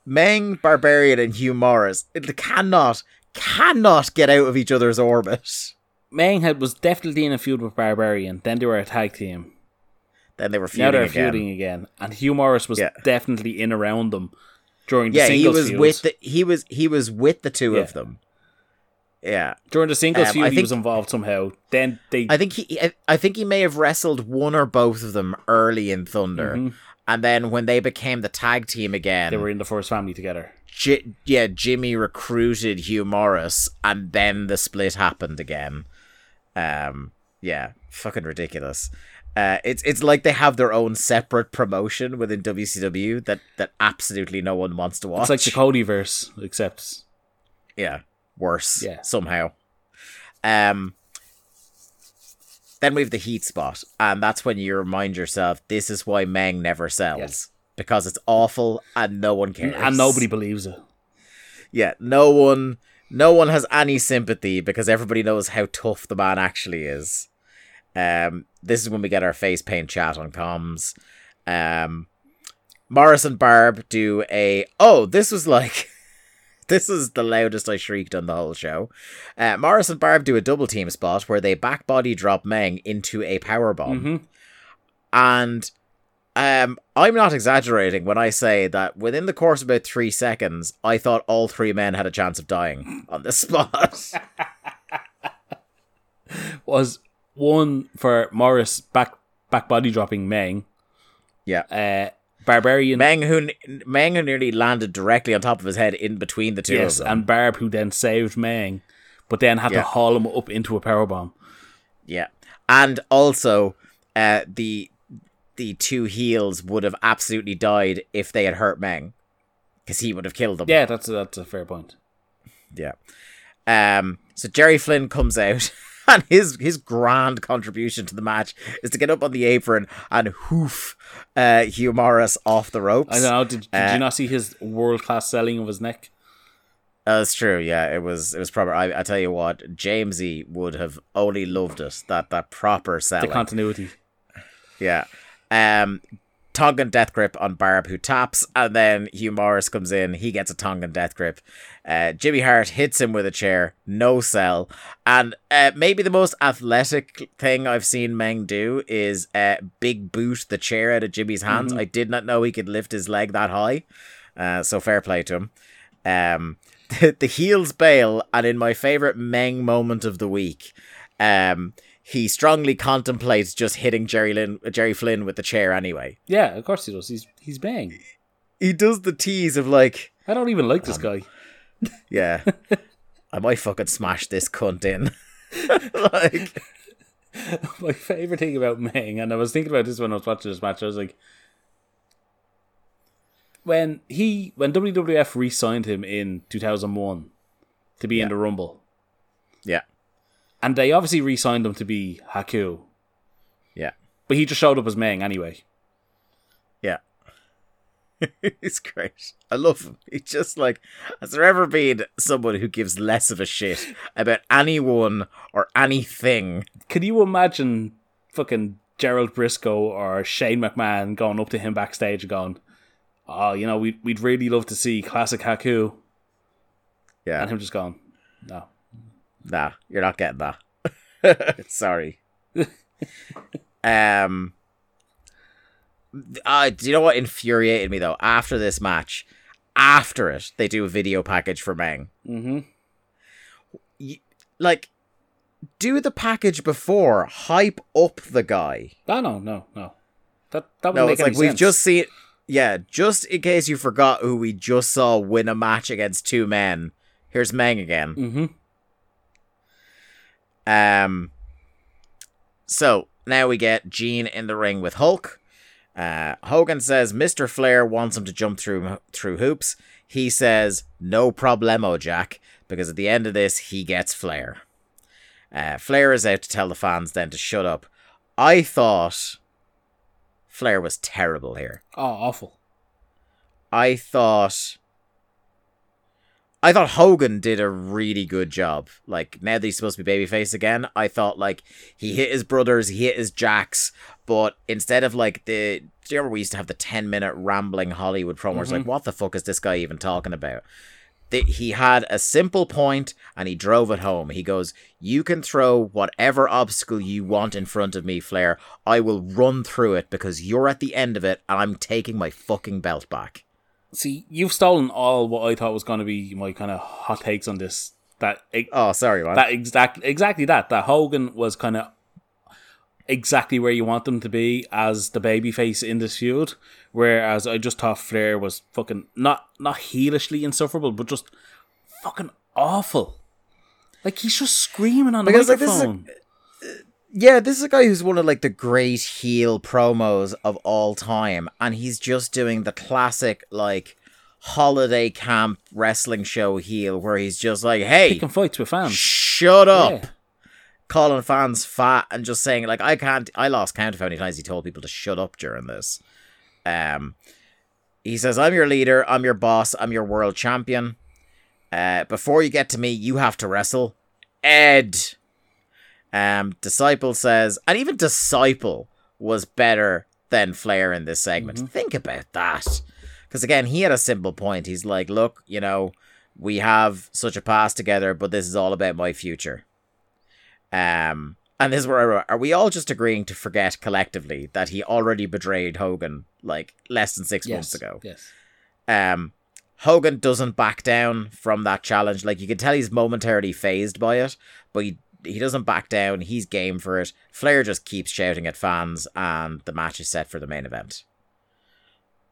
Meng, Barbarian, and Hugh Morrus it cannot cannot get out of each other's orbit. Meng had was definitely in a feud with Barbarian. Then they were a tag team. Then they were Now feuding they're again. feuding again. And Hugh Morrus was Yeah. definitely in around them during the Yeah, he was feud. with the he was he was with the two Yeah. of them. Yeah, during the singles Um, feud, I he was involved somehow. Then they I think he I, think he may have wrestled one or both of them early in Thunder, and then when they became the tag team again, Mm-hmm. they were in the first family together. Yeah, Jimmy recruited Hugh Morrus, and then the split happened again. Um, yeah, fucking ridiculous. Uh, it's it's like they have their own separate promotion within WCW that that absolutely no one wants to watch. It's like the Cody verse, except yeah, worse. Yeah. somehow. Um. Then we have the heat spot, and that's when you remind yourself this is why Meng never sells Yes. because it's awful and no one cares, and nobody believes it. yeah, no one no one has any sympathy because everybody knows how tough the man actually is. Um this is when we get our face paint chat on comms. Um Morrus and Barb do a oh, this was like this is the loudest I shrieked on the whole show. Uh, Morrus and Barb do a double team spot where they back body drop Meng into a power bomb. hmm And um, I'm not exaggerating when I say that within the course of about three seconds, I thought all three men had a chance of dying on this spot. Was one for Morrus back back body dropping Meng. yeah. Uh, Barbarian Meng who, Meng who nearly landed directly on top of his head in between the two yes, of them. and Barb who then saved Meng, but then had Yeah. to haul him up into a powerbomb. yeah. And also, uh, the the two heels would have absolutely died if they had hurt Meng. Because he would have killed them. Yeah, that's a, that's a fair point. Yeah. Um. So Jerry Flynn comes out, and his his grand contribution to the match is to get up on the apron and hoof uh, Hugh Morrus off the ropes. I know. Did, did Uh, you not see his world class selling of his neck? Uh, That's true. Yeah, it was it was proper. I, I tell you what, Jamesy would have only loved it. That that proper selling. The continuity. Yeah. Um Tongan death grip on Barb who taps and then Hugh Morrus comes in, he gets a Tongan death grip. Uh Jimmy Hart hits him with a chair, no sell. And uh maybe the most athletic thing I've seen Meng do is uh big boot the chair out of Jimmy's hands. I did not know he could lift his leg that high. Uh so fair play to him. Um the, the heels bail and in my favorite Meng moment of the week, um he strongly contemplates just hitting Jerry Lynn, Jerry Flynn with the chair anyway. Yeah, of course he does. He's he's bang. He does the tease of like, I don't even Um, like this guy. Yeah, I might fucking smash this cunt in. like, My favorite thing about Meng, and I was thinking about this when I was watching this match. I was like, when he when WWF re-signed him in two thousand one to be in the Rumble, yeah, and they obviously re-signed him to be Haku, yeah, but he just showed up as Meng anyway. yeah. He's great. I love him. He's just like, has there ever been someone who gives less of a shit about anyone or anything? Can you imagine fucking Gerald Brisco or Shane McMahon going up to him backstage and going, "Oh, you know, we'd we'd really love to see classic Haku," Yeah, and him just going, "No." Nah, you're not getting that. Sorry. um. Uh, do you know what infuriated me though? After this match, after it, they do a video package for Meng. Mm-hmm. Like, do the package before, hype up the guy. No, no, no, no. That that would No, make it's like any we've sense. just seen. Yeah, just in case you forgot who we just saw win a match against two men. Here's Meng again. Mm-hmm. Um. So now we get Gene in the ring with Hulk. Uh, Hogan says Mr. Flair wants him to jump through through hoops. He says no problemo, Jack, because at the end of this he gets Flair. Uh, Flair is out to tell the fans then to shut up. I thought Flair was terrible here. Oh, awful. I thought I thought Hogan did a really good job. Like now that he's supposed to be babyface again, I thought like he hit his brothers, he hit his jacks, but instead of like the do you remember we used to have the ten minute rambling Hollywood promos? Like mm-hmm. what the fuck is this guy even talking about? The, he had a simple point and he drove it home. He goes, "You can throw whatever obstacle you want in front of me, Flair. I will run through it because you're at the end of it, and I'm taking my fucking belt back." See, you've stolen all what I thought was going to be my kind of hot takes on this. That Oh, sorry, man. that exact exactly that that Hogan was kind of exactly where you want them to be as the babyface in this feud. Whereas I just thought Flair was fucking not not heelishly insufferable, but just fucking awful. Like he's just screaming on the Because, like, this is a- microphone. Yeah, this is a guy who's one of like the great heel promos of all time, and he's just doing the classic like holiday camp wrestling show heel where he's just like, "Hey, Picking fights with fans. shut up," Yeah. calling fans fat and just saying like, "I can't." I lost count of how many times he told people to shut up during this. Um, he says, "I'm your leader. I'm your boss. I'm your world champion. Uh, before you get to me, you have to wrestle, Ed." Um, Disciple says, and even Disciple was better than Flair in this segment. Think about that. Because again, he had a simple point. He's like, look, you know, we have such a past together, but this is all about my future. Um, and this is where I wrote, are we all just agreeing to forget collectively that he already betrayed Hogan like less than six months ago? Yes. um Hogan doesn't back down from that challenge. Like you can tell he's momentarily fazed by it, but he he doesn't back down. He's game for it. Flair just keeps shouting at fans, and the match is set for the main event.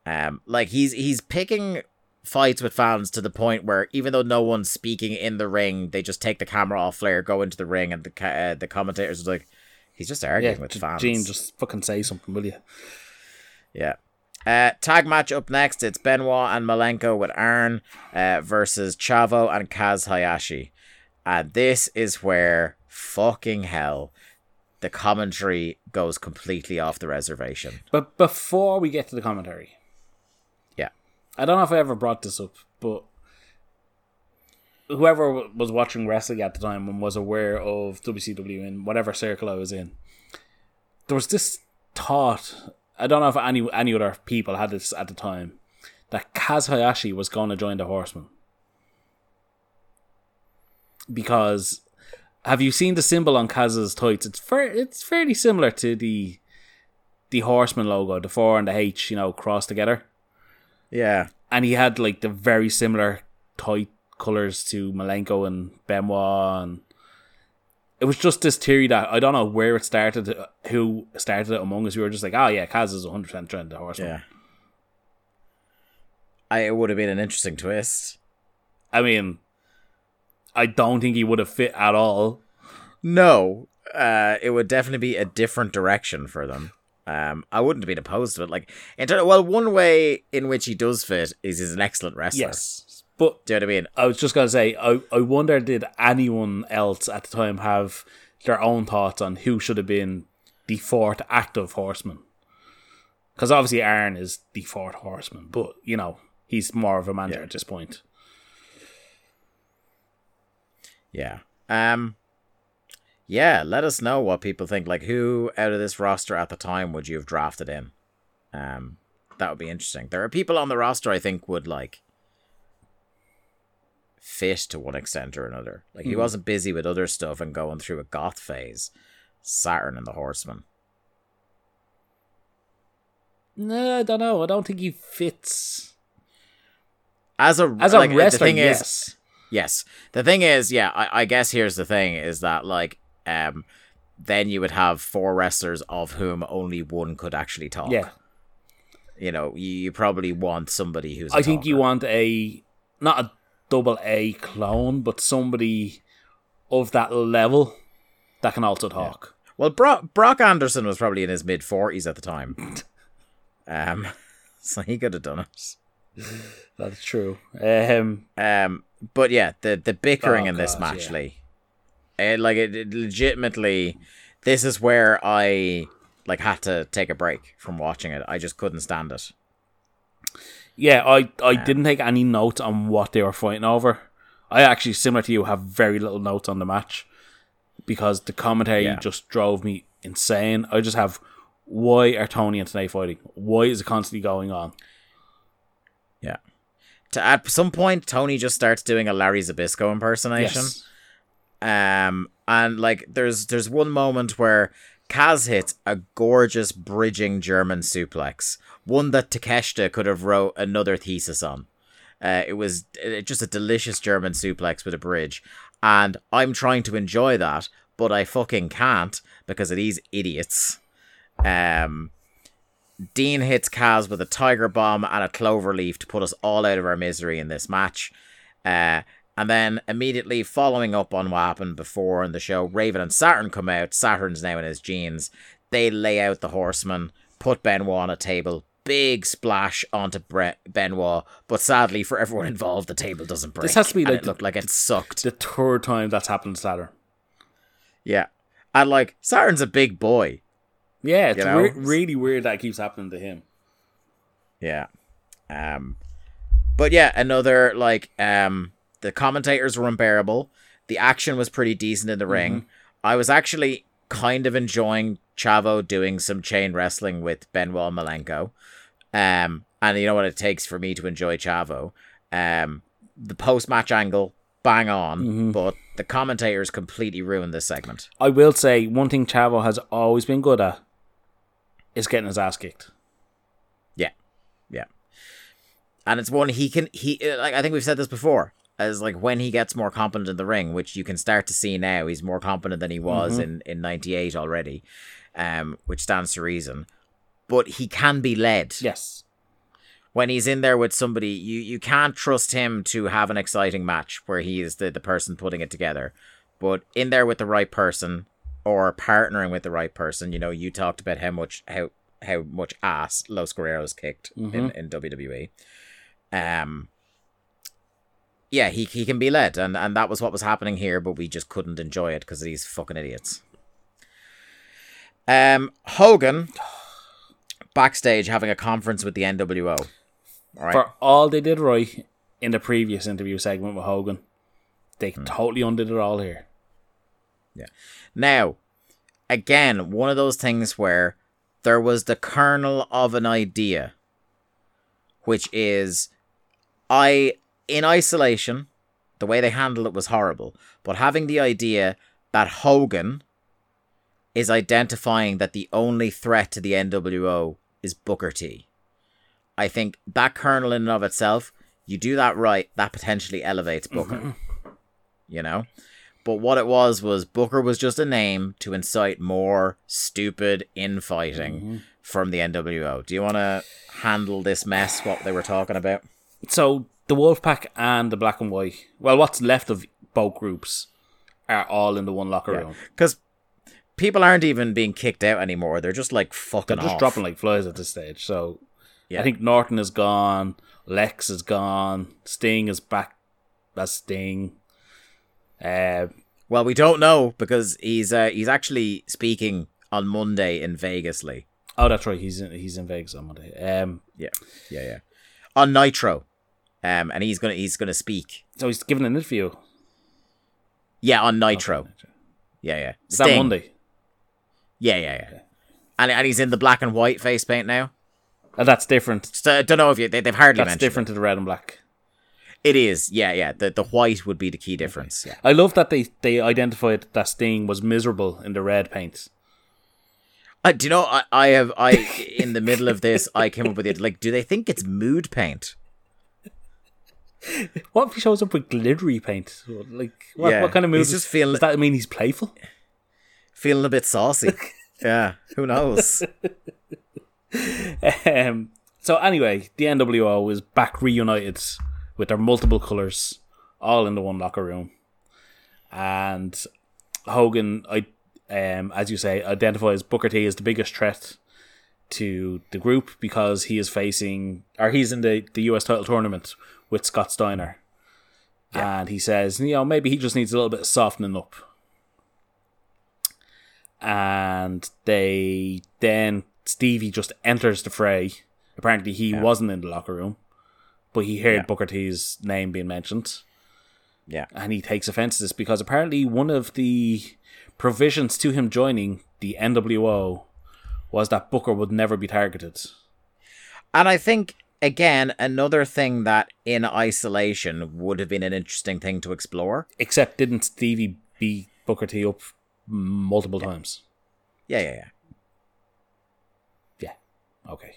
Um, like he's he's picking fights with fans to the point where even though no one's speaking in the ring, they just take the camera off Flair, go into the ring, and the uh, the commentators are like, he's just arguing Yeah, with fans. Gene, just fucking say something, will you? Yeah. Uh, tag match up next. It's Benoit and Malenko with Arn uh, versus Chavo and Kaz Hayashi. And this is where fucking hell the commentary goes completely off the reservation. But before we get to the commentary, Yeah. I don't know if I ever brought this up, but whoever was watching wrestling at the time and was aware of WCW in whatever circle I was in, there was this thought. I don't know if any any other people had this at the time that Kaz Hayashi was going to join the Horsemen because have you seen the symbol on Kaz's tights? It's fair, it's fairly similar to the the Horseman logo, the four and the H, you know, crossed together. Yeah. And he had like the very similar tight colors to Malenko and Benoit, and it was just this theory that I don't know where it started, who started it among us. We were just like, oh yeah, Kaz is one hundred percent trying the Horseman. Yeah. I, it would have been an interesting twist. I mean, I don't think he would have fit at all. No, uh, it would definitely be a different direction for them. Um, I wouldn't have been opposed to it. Like, in ter- well, one way in which he does fit is he's an excellent wrestler. Yes, but Do you know what I mean? I was just gonna say, I I wonder did anyone else at the time have their own thoughts on who should have been the fourth active horseman? Because obviously Arn is the fourth horseman, but you know he's more of a manager Yeah. at this point. Yeah. Um Yeah, let us know what people think. Like who out of this roster at the time would you have drafted in? Um that would be interesting. There are people on the roster I think would like fit to one extent or another. Like he wasn't busy with other stuff and going through a goth phase. Saturn and the Horseman. No, I don't know. I don't think he fits As a as a like, wrestler. the thing yes, is Yes. The thing is, yeah, I, I guess here's the thing is that like um then you would have four wrestlers of whom only one could actually talk. yeah. You know, you, you probably want somebody who's. I think you want a not a double A clone, but somebody of that level that can also talk. Well, Brock, Brock Anderson was probably in his mid forties at the time. um, so he could have done it. That's true. Um, Um, but yeah, the the bickering Oh, in this God, match, yeah. Lee, it, like it, it legitimately, this is where I like had to take a break from watching it. I just couldn't stand it. Yeah, I I didn't take any notes on what they were fighting over. I actually, similar to you, have very little notes on the match because the commentary Yeah. just drove me insane. I just have why are Tony and Tenay fighting? Why is it constantly going on? To at some point, Tony just starts doing a Larry Zbyszko impersonation. Yes. Um, and like, there's there's one moment where Kaz hits a gorgeous bridging German suplex, one that Takeshita could have wrote another thesis on. Uh, it was uh, just a delicious German suplex with a bridge, and I'm trying to enjoy that, but I fucking can't because of these idiots. Um, Dean hits Kaz with a tiger bomb and a clover leaf to put us all out of our misery in this match. Uh, and then immediately following up on what happened before in the show, Raven and Saturn come out. Saturn's now in his jeans. They lay out the horseman, put Benoit on a table. Big splash onto Bre- Benoit, but sadly for everyone involved, the table doesn't break. This has to be like it the- looked like it sucked. The third time that's happened to Saturn. Yeah, and like Saturn's a big boy. Yeah, it's weir- really weird that it keeps happening to him. Yeah. Um but yeah, another like um the commentators were unbearable. The action was pretty decent in the ring. I was actually kind of enjoying Chavo doing some chain wrestling with Benoit Malenko. Um and you know what it takes for me to enjoy Chavo. Um the post match angle bang on, but the commentators completely ruined this segment. I will say one thing Chavo has always been good at is getting his ass kicked. Yeah, yeah, and it's one he can he uh, like I think we've said this before as like when he gets more competent in the ring, which you can start to see now. He's more competent than he was in in '98 already, um, which stands to reason. But he can be led Yes. when he's in there with somebody. You you can't trust him to have an exciting match where he is the the person putting it together. But in there with the right person or partnering with the right person, you know, you talked about how much how how much ass Los Guerreros kicked in, in WWE. Um yeah, he he can be led, and, and that was what was happening here, but we just couldn't enjoy it because of these fucking idiots. Um, Hogan backstage having a conference with the NWO. All right, For all they did right in the previous interview segment with Hogan, they Hmm. totally undid it all here. Now, again, one of those things where there was the kernel of an idea, which is I, in isolation, the way they handled it was horrible, but having the idea that Hogan is identifying that the only threat to the NWO is Booker T. I think that kernel in and of itself, you do that right, that potentially elevates Booker. You know? But what it was was Booker was just a name to incite more stupid infighting mm-hmm. from the NWO. Do you want to handle this mess? What they were talking about? So the Wolfpack and the Black and White, well, what's left of both groups, are all in the one locker room. Because people aren't even being kicked out anymore. They're just like fucking They're just off. dropping like flies at this stage. So Yeah. I think Norton is gone, Lex is gone, Sting is back as Sting. Uh, Well, we don't know because he's uh, he's actually speaking on Monday in Vegas, Lee. oh, that's right. He's in, he's in Vegas on Monday. Um, Yeah, yeah, yeah. On Nitro, um, and he's gonna he's gonna speak. so he's giving an interview. Yeah, on Nitro. Yeah, yeah. Is that Monday? Yeah, yeah, yeah. And and he's in the black and white face paint now. Oh, that's different. So, I don't know if you, they, they've hardly That's different to the red and black. It. is, yeah, yeah. The the white would be the key difference. Yeah. I love that they they identified that Sting was miserable in the red paint. Uh, do you know? I, I have I in the middle of this I came up with it. Like, do they think it's mood paint? What if he shows up with glittery paint? Like what, Yeah, what kind of mood? he's is- just feeling- Does that mean he's playful? Feeling a bit saucy. yeah. Who knows? Um, so anyway, the NWO is back reunited with their multiple colors, all in the one locker room, and Hogan, I, um, as you say, identifies Booker T as the biggest threat to the group because he is facing, or he's in the the US title tournament with Scott Steiner, and he says, you know, maybe he just needs a little bit of softening up. And they then Stevie just enters the fray. Apparently, he wasn't in the locker room, but he heard Yeah. Booker T's name being mentioned. Yeah. and he takes offense to this because apparently one of the provisions to him joining the NWO was that Booker would never be targeted. And I think again another thing that in isolation would have been an interesting thing to explore. Except didn't Stevie beat Booker T up multiple times? Yeah, yeah, yeah. Yeah. Okay.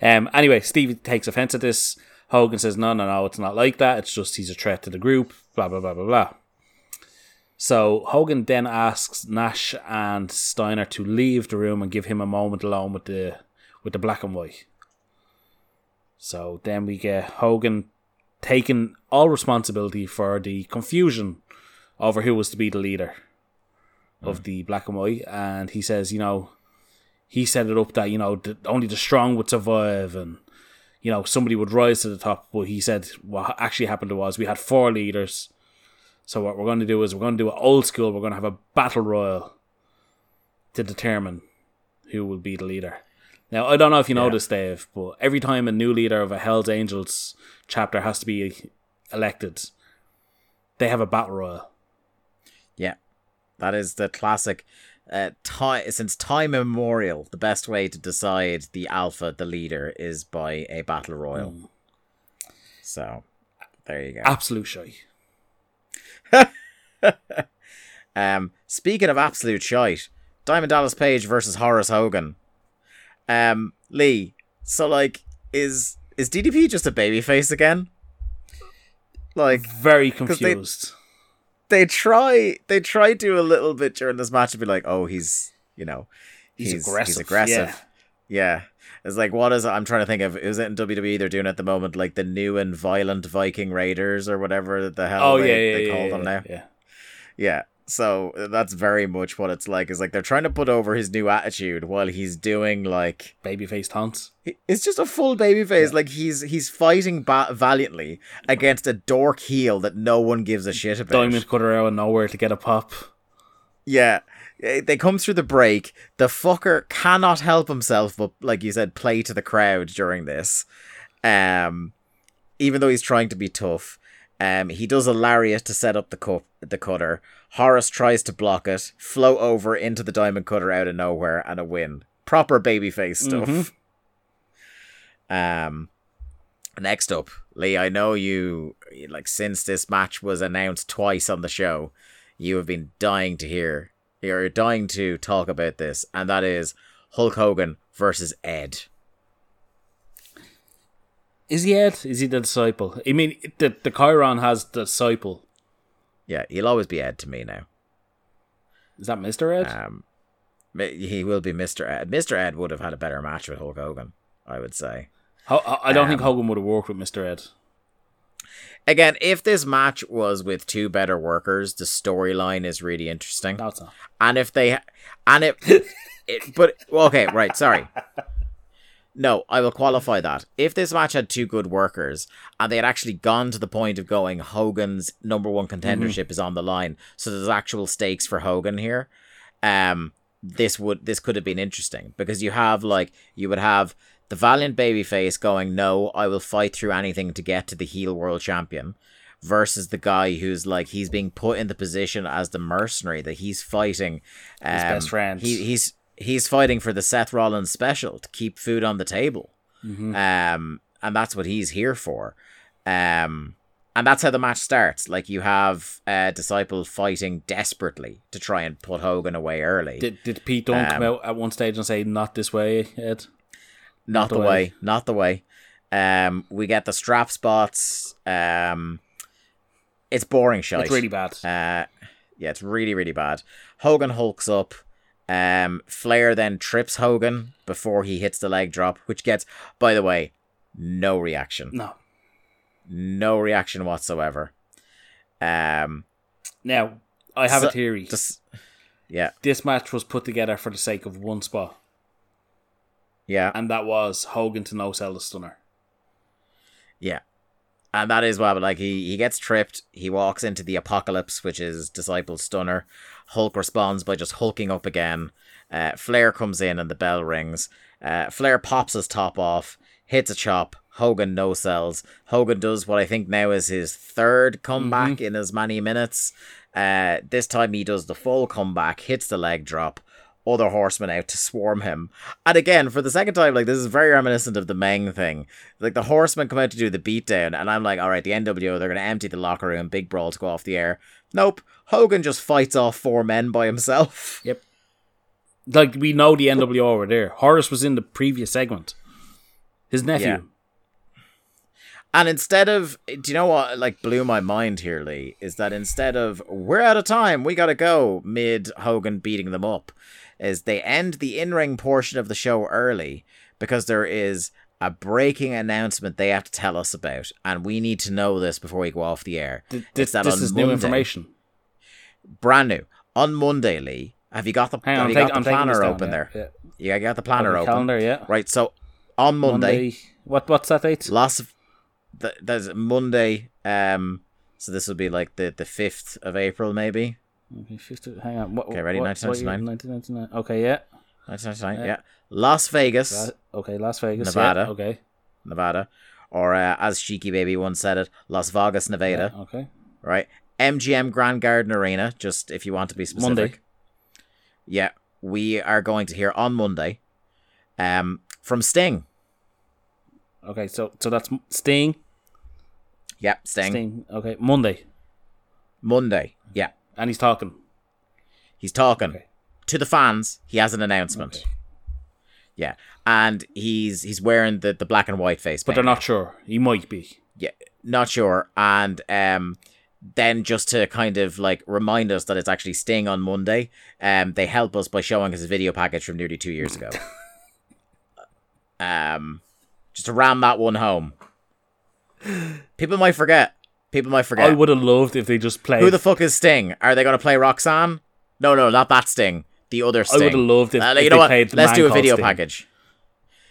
Um. Anyway, Steve takes offense at this. Hogan says, "No, no, no, it's not like that. It's just he's a threat to the group." Blah blah blah blah blah. So Hogan then asks Nash and Steiner to leave the room and give him a moment alone with the with the black and white. So then we get Hogan taking all responsibility for the confusion over who was to be the leader of hmm. the black and white, and he says, you know, he set it up that you know the, only the strong would survive and you know somebody would rise to the top but he said what actually happened was we had four leaders. So what we're going to do is we're going to do it old school we're going to have a battle royal to determine who will be the leader. Now i don't know if you know this dave but every time a new leader of a hells angels chapter has to be elected they have a battle royal. Yeah. That is the classic uh, time since time immemorial, the best way to decide the alpha, the leader, is by a battle royal. So there you go. absolute shy Um, speaking of absolute shite, Diamond Dallas Page versus Horace Hogan. Um, Lee. So like, is is DDP just a babyface again? Like very confused they try, they try to a little bit during this match to be like, oh, he's you know, He's aggressive, He's aggressive. Yeah. It's like what is it? I'm trying to think of is it in WWE they're doing at the moment like the new and violent Viking Raiders or whatever the hell oh they, yeah yeah they yeah, call yeah, them now. yeah Yeah. So that's very much what it's like. Is like they're trying to put over his new attitude while he's doing like babyface taunts it's just a full baby face. Like he's he's fighting ba- valiantly against a dork heel that no one gives a shit about. diamond cutter out of nowhere to get a pop Yeah. Eh, They come through the break. The fucker cannot help himself but like you said, play to the crowd during this. Um even though he's trying to be tough. Um he does a lariat to set up the cup the cutter. Horace tries to block it, float over into the diamond cutter out of nowhere, and a win. Proper babyface stuff. Um next up, Lee, I know you like since this match was announced twice on the show, you have been dying to hear you're dying to talk about this, and that is Hulk Hogan versus Ed. Is he Ed? Is he the disciple? I mean, the the chyron has the disciple. Yeah, he'll always be Ed to me now. Is that Mister Ed? Um, he will be Mr. Ed. Mr. Ed would have had a better match with Hulk Hogan, I would say. I don't think um, Hogan would have worked with Mister Ed. Again, if this match was with two better workers, the storyline is really interesting. No. And if they, and it, it but okay, right, sorry. No, I will qualify that. If this match had two good workers and they had actually gone to the point of going Hogan's number one contendership is on the line, so there's actual stakes for Hogan here. Um, this would this could have been interesting because you have like you would have the valiant babyface going, "No, I will fight through anything to get to the heel world champion," versus the guy who's like he's being put in the position as the mercenary that he's fighting. Um, best friend. He, he's he's fighting for the Seth Rollins special to keep food on the table. Um, and that's what he's here for. Um, and that's how the match starts. Like you have uh, Disciple fighting desperately to try and put Hogan away early. Did did Pete Dunne come Um, out at one stage and say not this way, Ed? not the the way. way. not the way. Um, we get the strap spots. Um, it's boring shite. It's really bad. Uh, yeah, it's really, really bad. Hogan hulks up. Um, Flair then trips Hogan before he hits the leg drop, which gets, by the way, no reaction. no. No reaction whatsoever. Um, Now I have So- a theory. just, yeah, This match was put together for the sake of one spot, yeah, and that was Hogan to no sell the stunner. yeah. And that is why, like, he, he gets tripped. He walks into the apocalypse, which is Disciple Stunner. Hulk responds by just hulking up again. Uh, Flair comes in and the bell rings. Uh, Flair pops his top off. hits a chop. Hogan no sells. Hogan does what I think now is his third comeback in as many minutes. Uh, this time he does the full comeback, hits the leg drop. Other horsemen out to swarm him. And again, for the second time, like this is very reminiscent of the Meng thing. Like the horsemen come out to do the beatdown, and I'm like, all right, the NWO, they're going to empty the locker room, big brawl to go off the air. Nope. Hogan just fights off four men by himself. Yep. Like we know the NWO were there. Horace was in the previous segment. His nephew. Yeah. And instead of, do you know what, like, blew my mind here, Lee, is that instead of, we're out of time, we gotta go, mid Hogan beating them up, is they end the in ring portion of the show early because there is a breaking announcement they have to tell us about, and we need to know this before we go off the air. Th- It's This, that this on is new information. Brand new. On Monday, Lee, have you got the, on, have you take, got I'm the taking planner open there? Yeah. You got the planner open. calendar, yeah. Right, so on Monday What what's that date? lots of th- there's Monday. Um, so this will be like the the fifth of April, maybe. Okay, 50 hang on. What, Okay, ready? what- 1999. What 1999. Okay, yeah. 1999, yeah. Las Vegas, Okay, Las Vegas. Nevada. Yeah, okay. Nevada, or uh, as Cheeky Baby once said it, Las Vegas, Nevada. Yeah, okay. Right. MGM Grand Garden Arena, just if you want to be specific. Monday. Yeah, we are going to hear on Monday, um, from Sting. Okay, so so that's Sting. Yep, Sting. Sting. Okay, Monday, Monday. Yeah, and he's talking. he's talking Okay. to the fans. He has an announcement. Okay. Yeah, and he's he's wearing the, the black and white face, But they're not sure. He might be. Yeah, not sure. And um, then just to kind of like remind us that it's actually Sting on Monday, um, they help us by showing us a video package from nearly two years ago. um, just to ram that one home. People might forget. People might forget. I would have loved if they just played. Who the fuck is Sting? Are they going to play Roxanne? No, no, not that Sting. The other Sting. I would have loved if, Uh, if you know they what? played. Let's do a video Sting. package.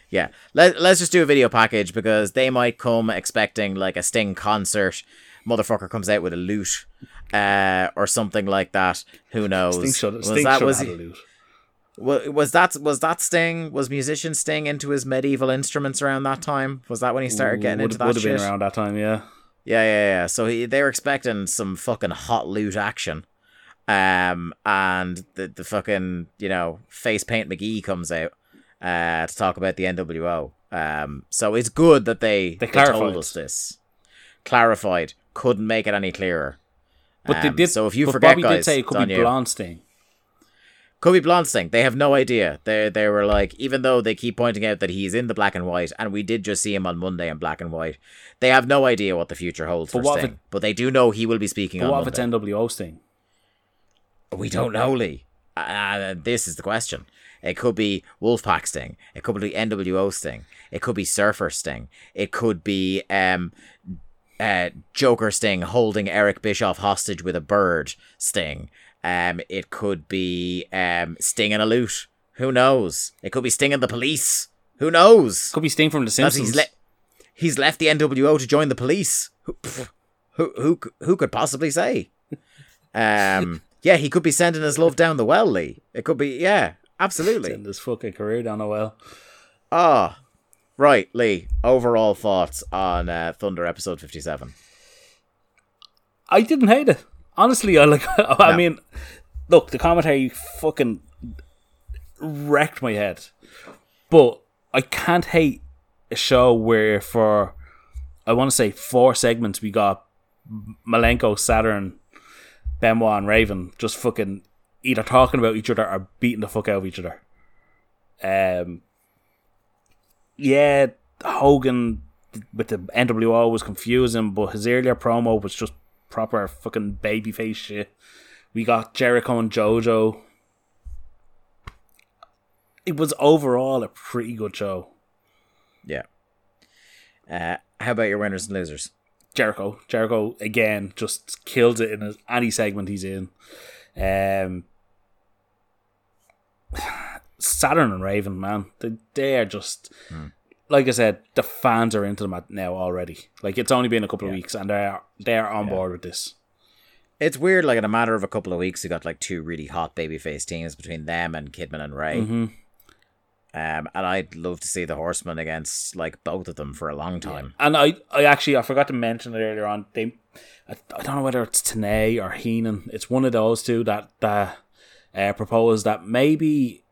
Yeah, let let's just do a video package because they might come expecting like a Sting concert. Motherfucker comes out with a lute, uh, or something like that. Who knows? Sting should was Sting that was he- a wa- was that was that Sting? Was musician Sting into his medieval instruments around that time? Was that when he started getting into that would have been around that time. Yeah. Yeah, yeah, yeah. So he, they were expecting some fucking hot lute action. Um, and the, the fucking, you know, face paint McGee comes out uh, to talk about the NWO. Um, so it's good that they, They they, told us this. Clarified. Couldn't make it any clearer. But they Um, did. So if you forget, Bobby guys, did say it could be you. Blonde Sting. Could be blonde Sting. They have no idea. They they were like, even though they keep pointing out that he's in the black and white, and we did just see him on Monday in black and white. They have no idea what the future holds But for Sting, it- but they do know he will be speaking But on what Monday. if it's NWO Sting? We don't know, Lee. Uh, this is the question. It could be Wolfpack Sting. It could be NWO Sting. It could be Surfer Sting. It could be um, uh, Joker Sting holding Eric Bischoff hostage with a bird Sting. Um, it could be um, Sting and a lute. Who knows? It could be Sting and the police. Who knows? Could be Sting from The Simpsons. he's, le- he's left the NWO to join the police. Who, who, who, who could possibly say? Um, yeah, he could be sending his love down the well, Lee. It could be, yeah, absolutely. in this fucking career down the well. Ah, right, Lee. Overall thoughts on uh, Thunder episode fifty-seven. I didn't hate it. Honestly, I like. I mean, look, the commentary fucking wrecked my head, but I can't hate a show where for I want to say four segments we got Malenko, Saturn, Benoit, and Raven just fucking either talking about each other or beating the fuck out of each other. Um, yeah, Hogan with the NWO was confusing, but his earlier promo was just proper fucking babyface shit. We got Jericho and JoJo. It was overall a pretty good show. Yeah. Uh, how about your winners and losers? Jericho, Jericho again just kills it in any segment he's in. Um, Saturn and Raven, man, they they are just like I said. The fans are into them now already. Like it's only been a couple of weeks, and they're they're on board with this. It's weird. Like in a matter of a couple of weeks, we got like two really hot babyface teams between them and Kidman and Rey. Mm-hmm. Um, and I'd love to see the Horsemen against like both of them for a long time. And I, I actually, I forgot to mention it earlier on. They, I, I don't know whether it's Tenay or Heenan. It's one of those two that that uh, proposed that maybe,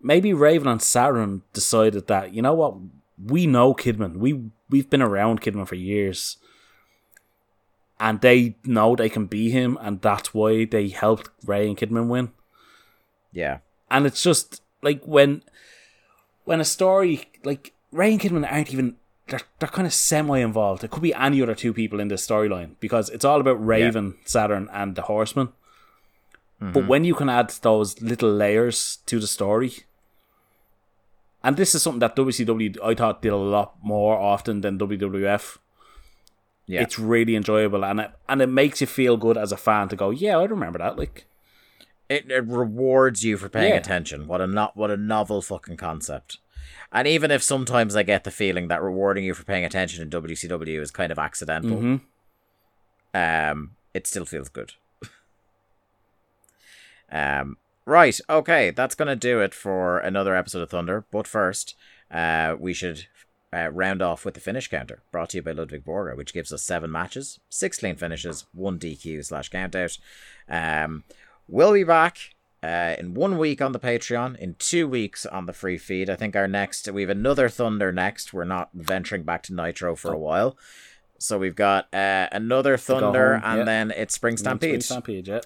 maybe Raven and Saturn decided that you know what we know Kidman. We we've been around Kidman for years, and they know they can beat him, and that's why they helped Rey and Kidman win. Yeah, And it's just like when when a story like Rey and Kidman aren't even they're they're kind of semi involved. It could be any other two people in this storyline because it's all about Raven, Saturn, and the Horseman. But mm-hmm. when you can add those little layers to the story, and this is something that WCW I thought did a lot more often than WWF. yeah. It's really enjoyable and it and it makes you feel good as a fan to go, yeah, I remember that. Like, it, it rewards you for paying Yeah. attention. What a not what a novel fucking concept. And even if sometimes I get the feeling that rewarding you for paying attention in WCW is kind of accidental, Mhm. um, it still feels good. um, right, okay, that's gonna do it for another episode of Thunder. But first, uh, we should uh, round off with the finish counter, brought to you by Ludwig Borga, which gives us seven matches, six clean finishes, one DQ slash countout. Um, we'll be back uh, in one week on the Patreon, in two weeks on the free feed. I think our next, we have another Thunder next. We're not venturing back to Nitro for a while. So we've got uh, another Thunder, home, and yeah. then it's Spring Stampede. Stampede, yeah.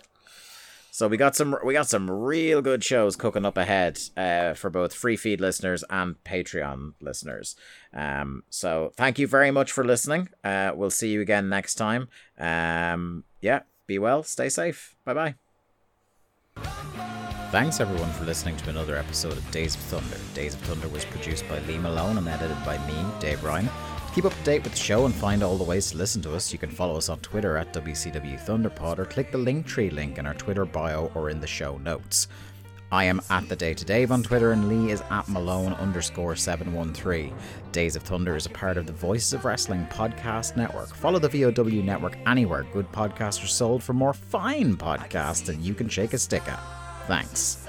So we got some we got some real good shows cooking up ahead uh, for both free feed listeners and Patreon listeners. Um, so thank you very much for listening. Uh, we'll see you again next time. Um, yeah, be well, stay safe. Bye bye. Thanks everyone for listening to another episode of Days of Thunder. Days of Thunder was produced by Lee Malone and edited by me, Dave Ryan. Keep up to date with the show and find all the ways to listen to us, you can follow us on Twitter at WCW Thunderpod or click the Linktree link in our Twitter bio or in the show notes. I am at the Day to Dave on Twitter and Lee is at Malone underscore 713. Days of Thunder is a part of the Voices of Wrestling podcast network. Follow the VOW network anywhere good podcasts are sold for more fine podcasts than you can shake a stick at. Thanks.